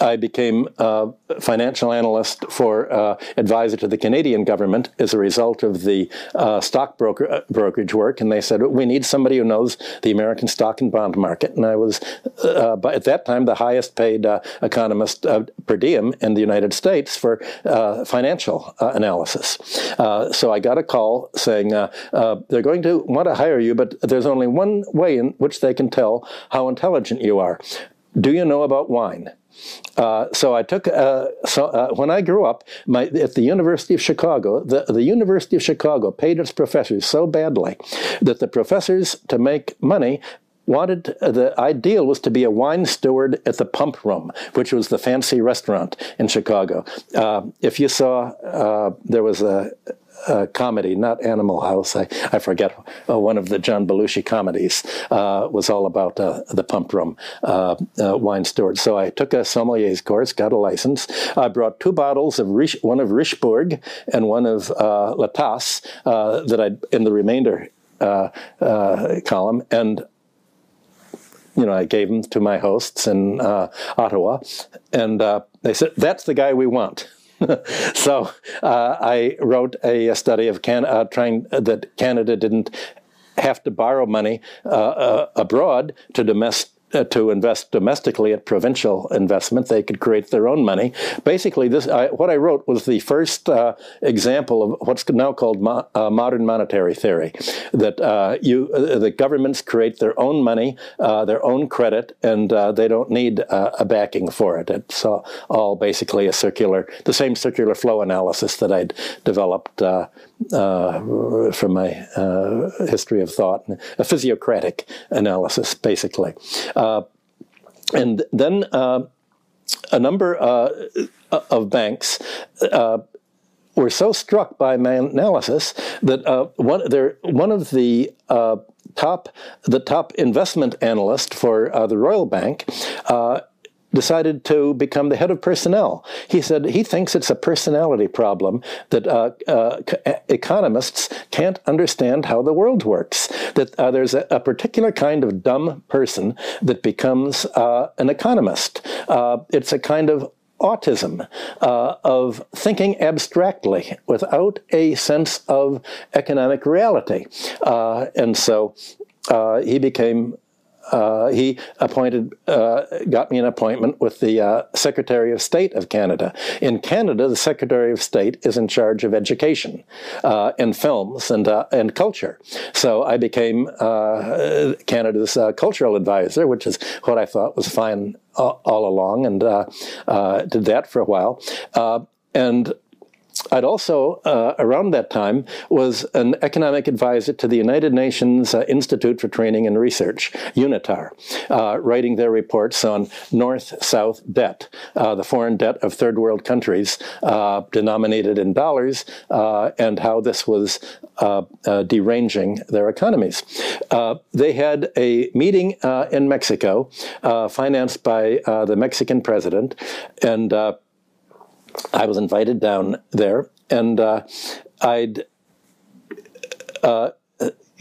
I became a financial analyst for uh, advisor to the Canadian government as a result of the uh, stock broker, uh, brokerage work, and they said we need somebody who knows the American stock and bond market. And I was, uh, at that time, the highest paid uh, economist uh, per diem in the United States for financial analysis. so I got a call saying they're going to want to hire you, but there's only one way in which they can tell how intelligent you are. Do you know about wine? Uh, so I took, uh, so uh, when I grew up, my, at the University of Chicago, the, the University of Chicago paid its professors so badly that the professors, to make money, wanted uh, the ideal was to be a wine steward at the pump room which was the fancy restaurant in chicago. Uh, if you saw uh, there was a uh, comedy, not Animal House. I, I forget uh, one of the John Belushi comedies uh, was all about uh, the pump room uh, uh, wine steward. So I took a sommelier's course, got a license. I brought two bottles of one of Richebourg and one of La Tâche that I in the remainder column and you know, I gave them to my hosts in uh, Ottawa, and uh, they said, "That's the guy we want." so uh, I wrote a, a study of can, uh, trying uh, that Canada didn't have to borrow money uh, uh, abroad to domestic uh, to invest domestically at provincial investment. They could create their own money. Basically, this I, what I wrote was the first uh, example of what's now called mo uh, modern monetary theory. That uh, you, uh, the governments create their own money, uh, their own credit, and they don't need a backing for it. It's all basically a circular, the same circular flow analysis that I'd developed uh, from my uh, history of thought, a physiocratic analysis, basically. Uh, and then uh, a number uh, of banks uh, were so struck by my analysis that one, one of the top the top investment analyst for uh, the Royal Bank uh, decided to become the head of personnel. He said he thinks it's a personality problem that uh, uh, economists can't understand how the world works. That uh, there's a, a, particular kind of dumb person that becomes uh, an economist. Uh, it's a kind of autism uh, of thinking abstractly without a sense of economic reality. and so he became uh, he appointed, uh, got me an appointment with the uh, Secretary of State of Canada. In Canada, the Secretary of State is in charge of education uh, and films and uh, and culture. So I became uh, Canada's cultural advisor, which is what I thought was fine all, all along, and did that for a while. and I'd also, uh, around that time, was an economic advisor to the United Nations uh, Institute for Training and Research, UNITAR, uh, writing their reports on North-South debt, uh, the foreign debt of third world countries uh, denominated in dollars, uh, and how this was deranging their economies. they had a meeting in Mexico, financed by the Mexican president, and I was invited down there, and uh, I'd uh,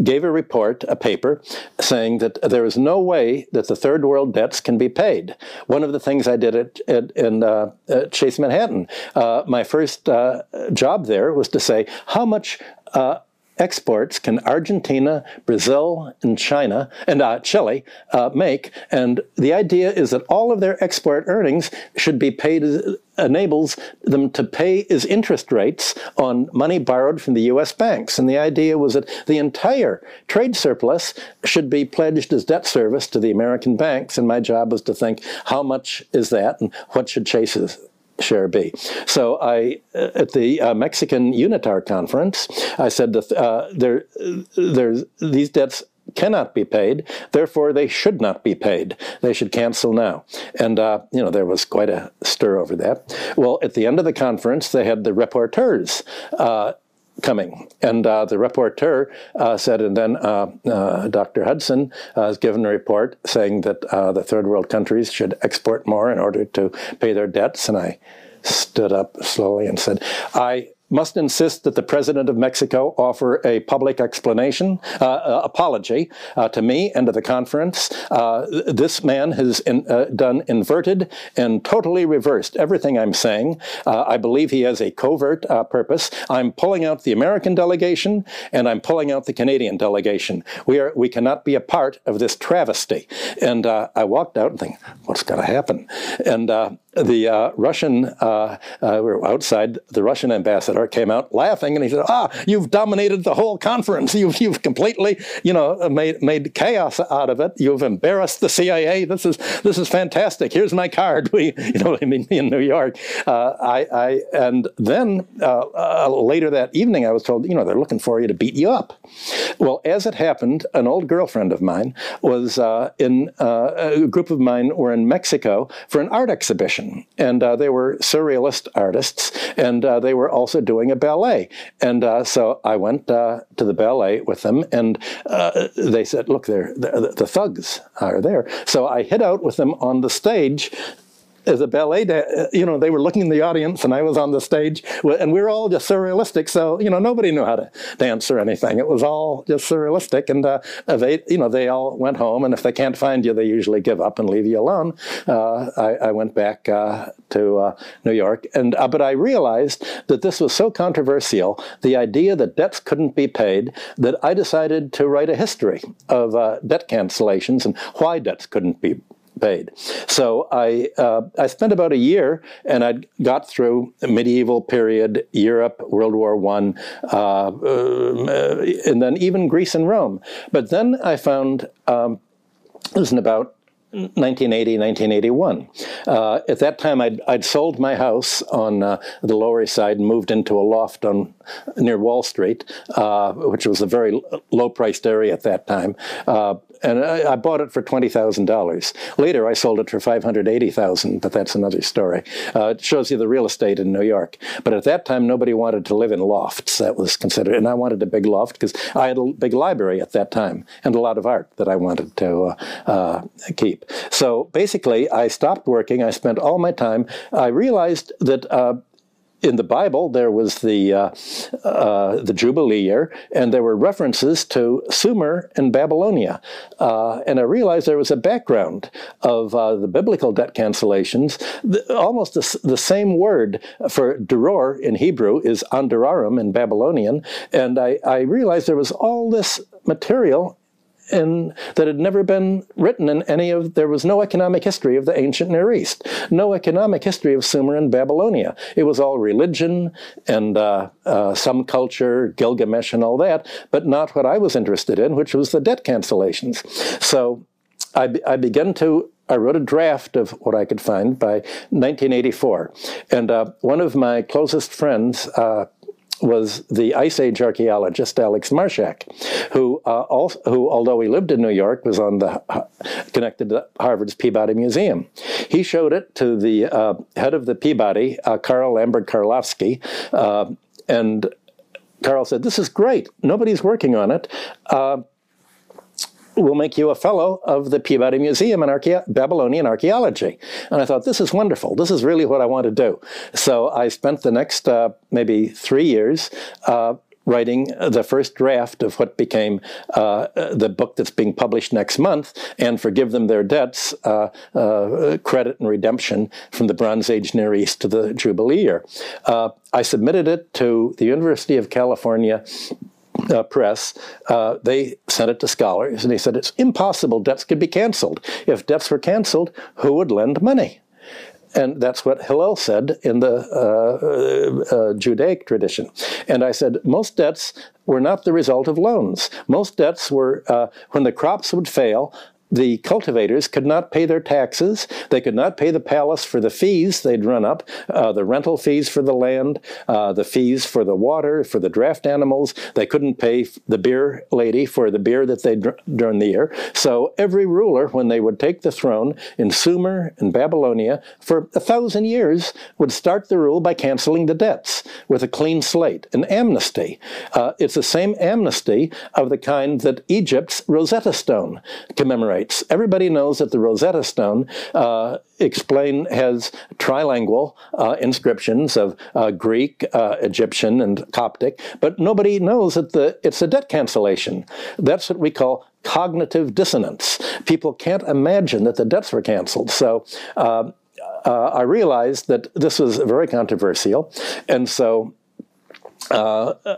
gave a report, a paper, saying that there is no way that the third world debts can be paid. One of the things I did at, at in uh, at Chase Manhattan, uh, my first uh, job there was to say how much uh, exports can Argentina, Brazil, and China and uh, Chile uh, make. And the idea is that all of their export earnings should be paid, enables them to pay as interest rates on money borrowed from the U.S. banks. And the idea was that the entire trade surplus should be pledged as debt service to the American banks. And my job was to think, how much is that and what should Chase's share be. So I, uh, at the uh, Mexican UNITAR conference, I said that uh, there, there's these debts cannot be paid, therefore they should not be paid. They should cancel now. And, uh, you know, there was quite a stir over that. Well, at the end of the conference, they had the rapporteurs uh, coming. And uh, the reporter uh, said, and then uh, uh Dr. Hudson uh, has given a report saying that uh, the third world countries should export more in order to pay their debts. And I stood up slowly and said, I must insist that the president of Mexico offer a public explanation, uh, uh, apology uh, to me and to the conference. Uh, this man has in, uh, done inverted and totally reversed everything I'm saying. Uh, I believe he has a covert purpose. I'm pulling out the American delegation and I'm pulling out the Canadian delegation. We are we cannot be a part of this travesty. And I walked out and think, what's going to happen? And the Russian, we were outside, the Russian ambassador came out laughing and he said, "Ah, you've dominated the whole conference. You've you've completely, you know, made made chaos out of it. You've embarrassed the CIA. This is this is fantastic. Here's my card. We, you know, I mean, in New York. Uh, I, I and then uh, uh, later that evening, I was told, you know, they're looking for you to beat you up. Well, as it happened, an old girlfriend of mine was uh, in uh, a group of mine were in Mexico for an art exhibition, and uh, they were surrealist artists, and they were also doing a ballet. And uh, so I went uh, to the ballet with them, and uh, they said, "Look, they're, they're, the thugs are there." So I hid out with them on the stage as a ballet, you know, they were looking in the audience and I was on the stage and we were all just surrealistic. So, you know, nobody knew how to dance or anything. It was all just surrealistic. And uh, they, you know, they all went home and if they can't find you, they usually give up and leave you alone. Uh, I, I, went back uh, to uh, New York. and uh, But I realized that this was so controversial, the idea that debts couldn't be paid, that I decided to write a history of uh, debt cancellations and why debts couldn't be paid. So I uh, I spent about a year, and I got through medieval period Europe, World War One, uh, uh, and then even Greece and Rome. But then I found um, it was in about 1980, 1981. Uh, at that time, I'd, I'd, sold my house on uh, the Lower East Side and moved into a loft on near Wall Street, uh, which was a very low-priced area at that time. And I, I bought it for twenty thousand dollars. Later, I sold it for five hundred eighty thousand, but that's another story. Uh, it shows you the real estate in New York. But at that time, nobody wanted to live in lofts. That was considered, and I wanted a big loft because I had a big library at that time and a lot of art that I wanted to uh, uh, keep. So basically, I stopped working. I spent all my time. I realized that uh, in the Bible, there was the uh, uh, the Jubilee year, and there were references to Sumer and Babylonia. Uh, and I realized there was a background of uh, the biblical debt cancellations. The, almost the, the, same word for deror in Hebrew is andurarum in Babylonian. And I, I realized there was all this material in, that had never been written in any of, there was no economic history of the ancient Near East, no economic history of Sumer and Babylonia. It was all religion and uh, uh, some culture, Gilgamesh and all that, but not what I was interested in, which was the debt cancellations. So I, I began to I wrote a draft of what I could find by 1984. And uh, one of my closest friends, uh, was the Ice Age archaeologist Alex Marshack, who, uh, also, who, although he lived in New York, was on the uh, connected to Harvard's Peabody Museum. He showed it to the uh, head of the Peabody, uh, Carl Lamberg-Karlovsky, uh, and Carl said, "This is great. Nobody's working on it." We'll make you a fellow of the Peabody Museum in Archae- Babylonian Archaeology. And I thought, this is wonderful. This is really what I want to do. So I spent the next uh, maybe three years uh, writing the first draft of what became uh, the book that's being published next month, and Forgive Them Their Debts, uh, uh, Credit and Redemption from the Bronze Age Near East to the Jubilee Year. Uh, I submitted it to the University of California uh, press, uh, they sent it to scholars, and they said it's impossible debts could be canceled. If debts were canceled, who would lend money? And that's what Hillel said in the uh, uh, Judaic tradition. And I said, most debts were not the result of loans. Most debts were uh, when the crops would fail, the cultivators could not pay their taxes. They could not pay the palace for the fees they'd run up, uh, the rental fees for the land, uh, the fees for the water, for the draft animals. They couldn't pay the beer lady for the beer that they'd during the year. So every ruler, when they would take the throne in Sumer and Babylonia, for a thousand years, would start the rule by canceling the debts with a clean slate, an amnesty. Uh, it's the same amnesty of the kind that Egypt's Rosetta Stone commemorates Everybody knows that the Rosetta Stone uh, explain has trilingual uh, inscriptions of uh, Greek, uh, Egyptian, and Coptic, but nobody knows that the, it's a debt cancellation. That's what we call cognitive dissonance. People can't imagine that the debts were canceled. So. Uh, uh, I realized that this was very controversial, and so uh, uh,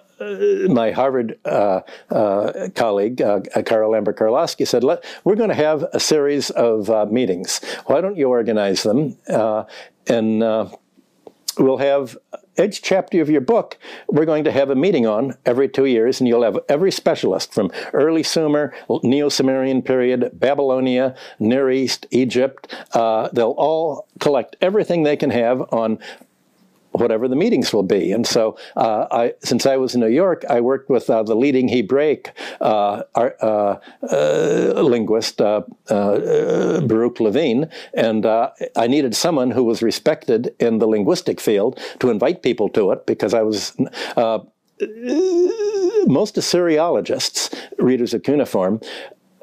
my Harvard uh, uh colleague, uh, Carl Lamberg-Karlovsky, said, We're going to have a series of uh, meetings. Why don't you organize them? and we'll have each chapter of your book, we're going to have a meeting on every two years, and you'll have every specialist from early Sumer, Neo Sumerian period, Babylonia, Near East, Egypt. they'll all collect everything they can have on whatever the meetings will be. And so, uh, I, since I was in New York, I worked with uh, the leading Hebraic uh, uh, uh linguist, Baruch Levine, and I needed someone who was respected in the linguistic field to invite people to it because I was most Assyriologists, readers of cuneiform,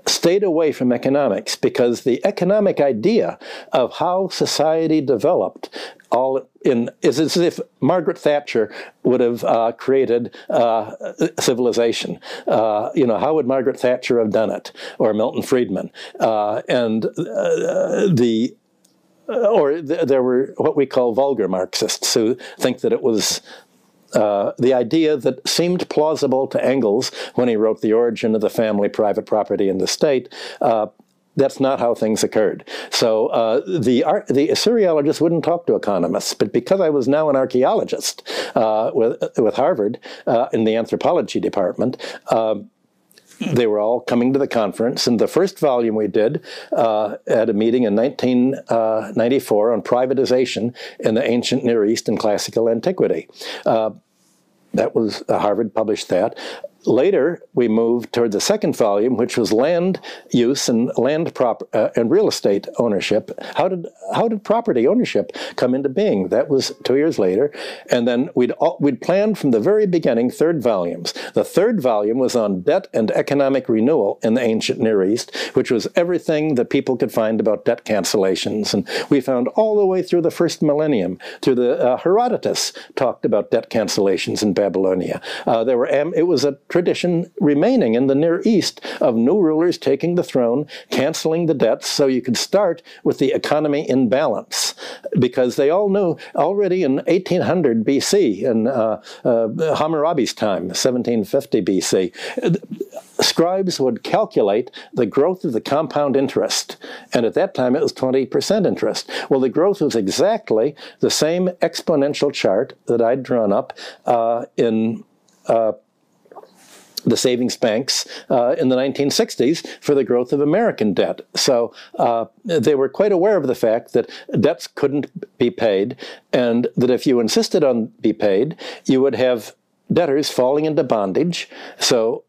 stayed away from economics because the economic idea of how society developed all in is as if Margaret Thatcher would have uh, created uh, civilization. Uh, you know, how would Margaret Thatcher have done it, or Milton Friedman? Uh, and uh, the or th- there were what we call vulgar Marxists who think that it was uh, the idea that seemed plausible to Engels when he wrote The Origin of the Family, Private Property, and the State. Uh, that's not how things occurred. So uh, the the Assyriologists wouldn't talk to economists, but because I was now an archaeologist uh, with with Harvard uh, in the anthropology department, um, they were all coming to the conference, and the first volume we did uh, at a meeting in 1994 on privatization in the ancient Near East and classical antiquity. That was uh, Harvard published that. Later, we moved toward the second volume, which was land use and land prop uh, and real estate ownership. How did how did property ownership come into being? That was two years later, and then we'd all, we'd planned from the very beginning third volumes. The third volume was on debt and economic renewal in the ancient Near East, which was everything that people could find about debt cancellations, and we found all the way through the first millennium, through the uh, Herodotus talked about debt cancellations in Babylonia. Uh, there were it was a tradition remaining in the Near East of new rulers taking the throne, canceling the debts, so you could start with the economy in balance. Because they all knew already in 1800 BC, in uh, uh, Hammurabi's time, 1750 BC, scribes would calculate the growth of the compound interest. And at that time, it was 20% interest. Well, the growth was exactly the same exponential chart that I'd drawn up uh, in uh, the savings banks uh, in the 1960s for the growth of American debt. So uh, they were quite aware of the fact that debts couldn't be paid, and that if you insisted on be paid, you would have debtors falling into bondage. So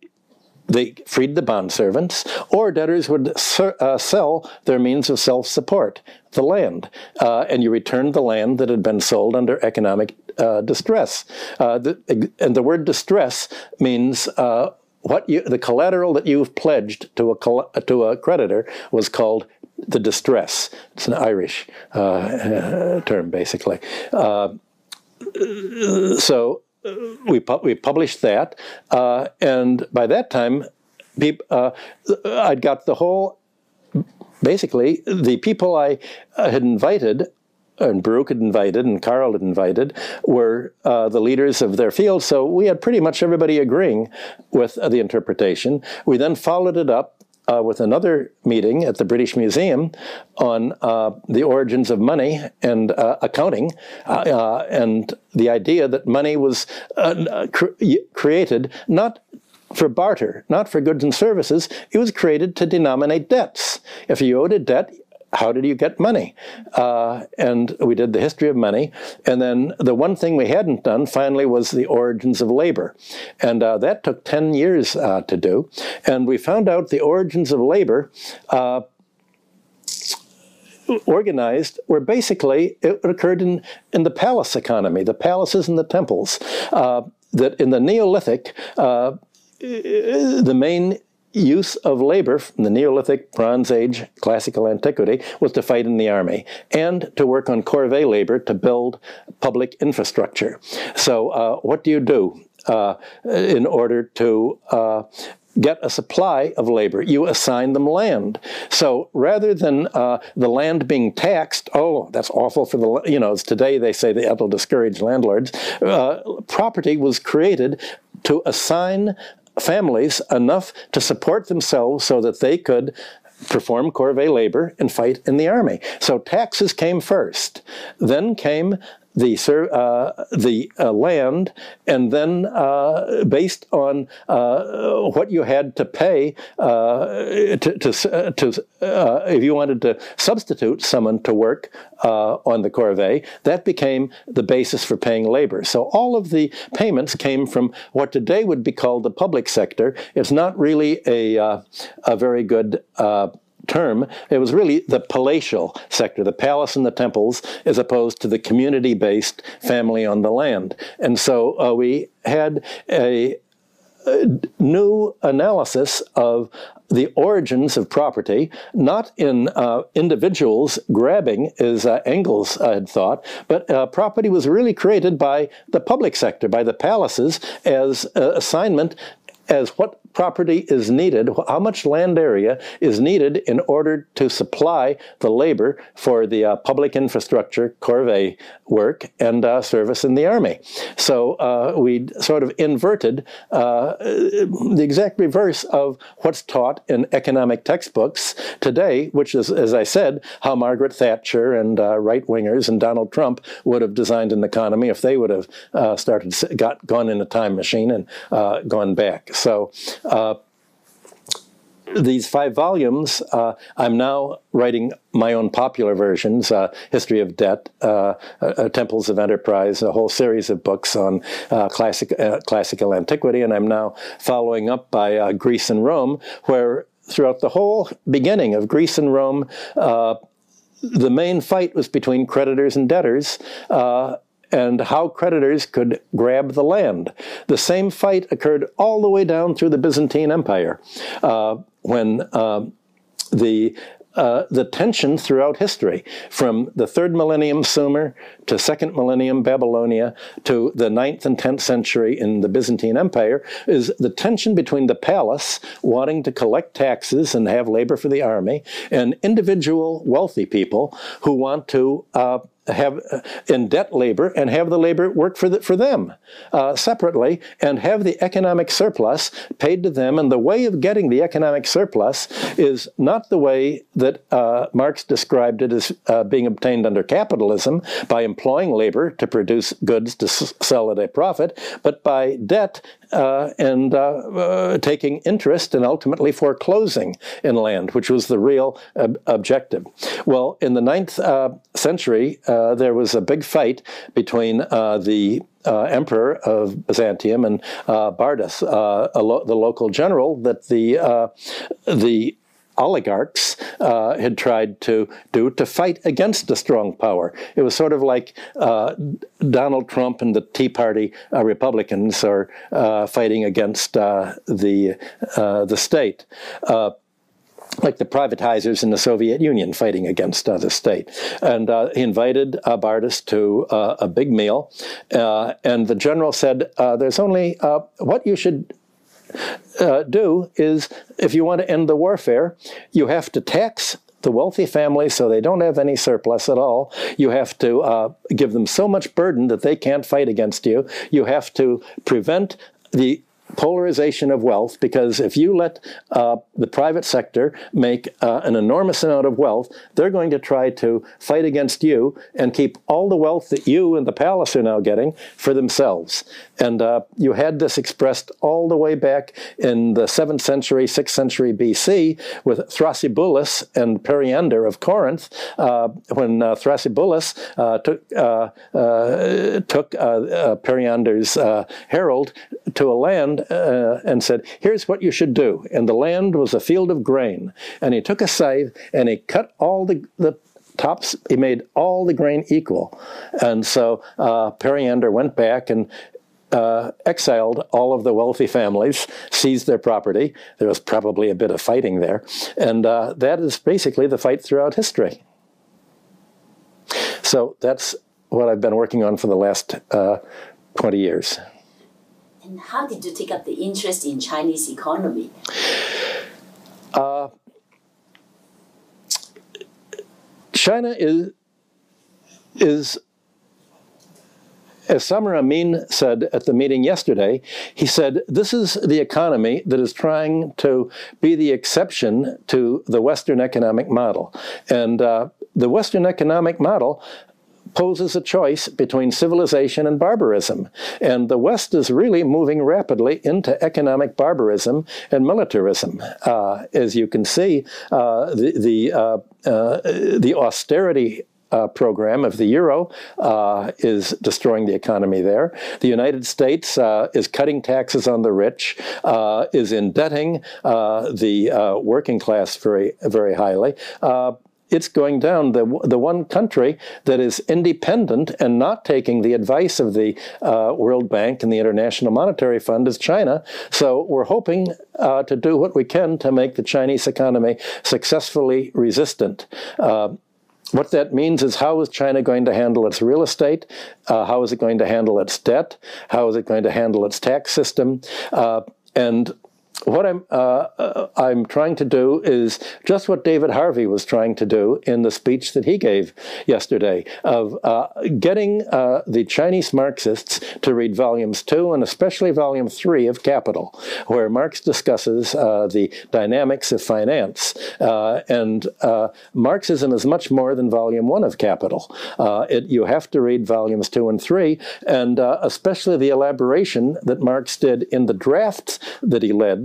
they freed the bond servants, or debtors would uh, sell their means of self support, the land, uh, and you returned the land that had been sold under economic uh, distress. Uh, the, and the word distress means uh, what you, the collateral that you've pledged to a, to a creditor was called the distress. It's an Irish uh, term, basically. so we, pu- we published that, uh, and by that time, uh, I'd got the whole, basically, the people I had invited and Baruch had invited and Carl had invited were uh, the leaders of their field. So we had pretty much everybody agreeing with uh, the interpretation. We then followed it up uh, with another meeting at the British Museum on uh, the origins of money and uh, accounting, uh, and the idea that money was cr- created not for barter, not for goods and services. It was created to denominate debts. If you owed a debt, how did you get money? Uh, and we did the history of money. And then the one thing we hadn't done finally was the origins of labor. And uh, that took 10 years uh, to do. And we found out the origins of labor uh, organized were basically it occurred in, in the palace economy, the palaces and the temples. Uh, that in the Neolithic, uh, the main use of labor from the Neolithic, Bronze Age, Classical Antiquity was to fight in the army and to work on corvée labor to build public infrastructure. So, uh, what do you do uh, in order to uh, get a supply of labor. You assign them land. So rather than uh, the land being taxed, oh, that's awful for the, you know, today they say that will discourage landlords. Uh, property was created to assign families enough to support themselves so that they could perform corvée labor and fight in the army. So taxes came first. Then came the uh, the uh, land, and then uh, based on uh, what you had to pay uh, to, to, uh, to if you wanted to substitute someone to work on the corvée, that became the basis for paying labor. So all of the payments came from what today would be called the public sector. It's not really a a very good term, it was really the palatial sector, the palace and the temples, as opposed to the community based family on the land. And so uh, we had a, a new analysis of the origins of property, not in uh, individuals grabbing, as uh, Engels uh, had thought, but uh, property was really created by the public sector, by the palaces, as assignment as what property is needed, how much land area is needed in order to supply the labor for the uh, public infrastructure, corvée work, and uh, service in the army. So uh, we sort of inverted uh, the exact reverse of what's taught in economic textbooks today, which is, as I said, how Margaret Thatcher and uh, right wingers and Donald Trump would have designed an economy if they would have uh, started got gone in a time machine and gone back. So uh, these five volumes, uh, I'm now writing my own popular versions, uh, History of Debt, uh, uh Temples of Enterprise, a whole series of books on uh, classic, uh, classical antiquity, and I'm now following up by Greece and Rome, where throughout the whole beginning of Greece and Rome, the main fight was between creditors and debtors, and how creditors could grab the land. The same fight occurred all the way down through the Byzantine Empire uh, when uh, the uh, the tension throughout history, from the third millennium Sumer to second millennium Babylonia to the ninth and tenth century in the Byzantine Empire, is the tension between the palace wanting to collect taxes and have labor for the army, and individual wealthy people who want to uh, have uh, in debt labor and have the labor work for, the, for them uh, separately and have the economic surplus paid to them. And the way of getting the economic surplus is not the way that uh, Marx described it as uh, being obtained under capitalism by employing labor to produce goods to sell at a profit, but by debt uh, and uh, taking interest and ultimately foreclosing in land, which was the real ob objective. Well, in the ninth century, uh, there was a big fight between uh, the uh, emperor of Byzantium and uh, Bardas, uh, lo the local general that the the oligarchs uh, had tried to do to fight against a strong power. It was sort of like uh, Donald Trump and the Tea Party uh, Republicans are fighting against the the state like the privatizers in the Soviet Union fighting against uh, the state. And uh, he invited uh, Bardas to uh, a big meal, uh, and the general said, uh, there's only, what you should do is, if you want to end the warfare, you have to tax the wealthy families so they don't have any surplus at all. You have to give them so much burden that they can't fight against you. You have to prevent the polarization of wealth because if you let uh, the private sector make uh, an enormous amount of wealth, they're going to try to fight against you and keep all the wealth that you and the palace are now getting for themselves. And uh, you had this expressed all the way back in the 7th century, 6th century BC with Thrasybulus and Periander of Corinth, uh, when uh, Thrasybulus uh, took, took Periander's herald to a land and said, here's what you should do. And the land was a field of grain. And he took a scythe and he cut all the, the tops, he made all the grain equal. And so uh, Periander went back and uh, exiled all of the wealthy families, seized their property. There was probably a bit of fighting there. And uh, that is basically the fight throughout history. So that's what I've been working on for the last uh, 20 years. And how did you take up the interest in Chinese economy? Uh, China is is as Samir Amin said at the meeting yesterday, he said, this is the economy that is trying to be the exception to the Western economic model. And uh, the Western economic model poses a choice between civilization and barbarism. And the West is really moving rapidly into economic barbarism and militarism. Uh, as you can see, uh, the, the, uh, uh the austerity uh, program of the euro uh, is destroying the economy there. The United States uh, is cutting taxes on the rich, uh, is indebting the working class very, very highly it's going down. The, the one country that is independent and not taking the advice of the uh, World Bank and the International Monetary Fund is China. So we're hoping uh, to do what we can to make the Chinese economy successfully resistant. Uh, what that means is how is China going to handle its real estate? Uh, how is it going to handle its debt? How is it going to handle its tax system? Uh, and what I'm uh, uh, I'm trying to do is just what David Harvey was trying to do in the speech that he gave yesterday of uh, getting uh, the Chinese Marxists to read volumes two and especially volume three of Capital, where Marx discusses uh, the dynamics of finance. Uh, and Marxism is much more than volume one of Capital. It, you have to read volumes two and three, and especially the elaboration that Marx did in the drafts that he led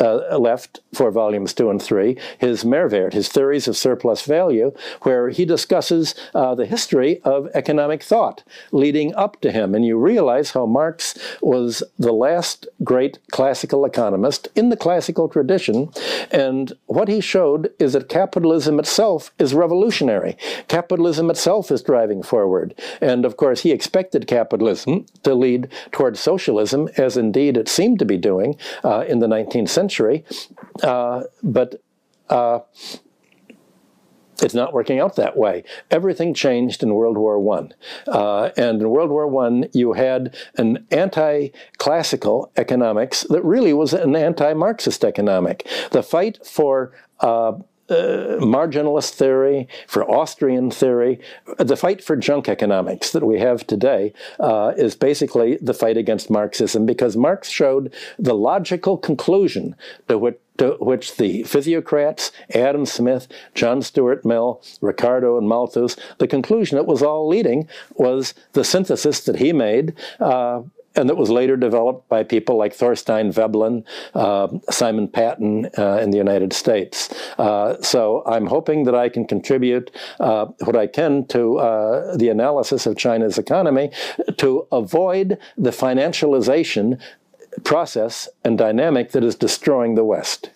uh, left for volumes two and three, his Mehrwert, his theories of surplus value, where he discusses uh, the history of economic thought leading up to him. And you realize how Marx was the last great classical economist in the classical tradition. And what he showed is that capitalism itself is revolutionary. Capitalism itself is driving forward. And of course, he expected capitalism to lead towards socialism, as indeed it seemed to be doing uh, in the 19th century. Uh, but uh, it's not working out that way. Everything changed in World War One, uh, and in World War One, you had an anti-classical economics that really was an anti-Marxist economic. The fight for uh, marginalist theory, for Austrian theory. The fight for junk economics that we have today uh, is basically the fight against Marxism because Marx showed the logical conclusion to which to which the physiocrats, Adam Smith, John Stuart Mill, Ricardo and Malthus, the conclusion it was all leading was the synthesis that he made uh, and that was later developed by people like Thorstein Veblen, uh, Simon Patten uh, in the United States. Uh, so I'm hoping that I can contribute uh, what I can to uh, the analysis of China's economy to avoid the financialization process and dynamic that is destroying the West.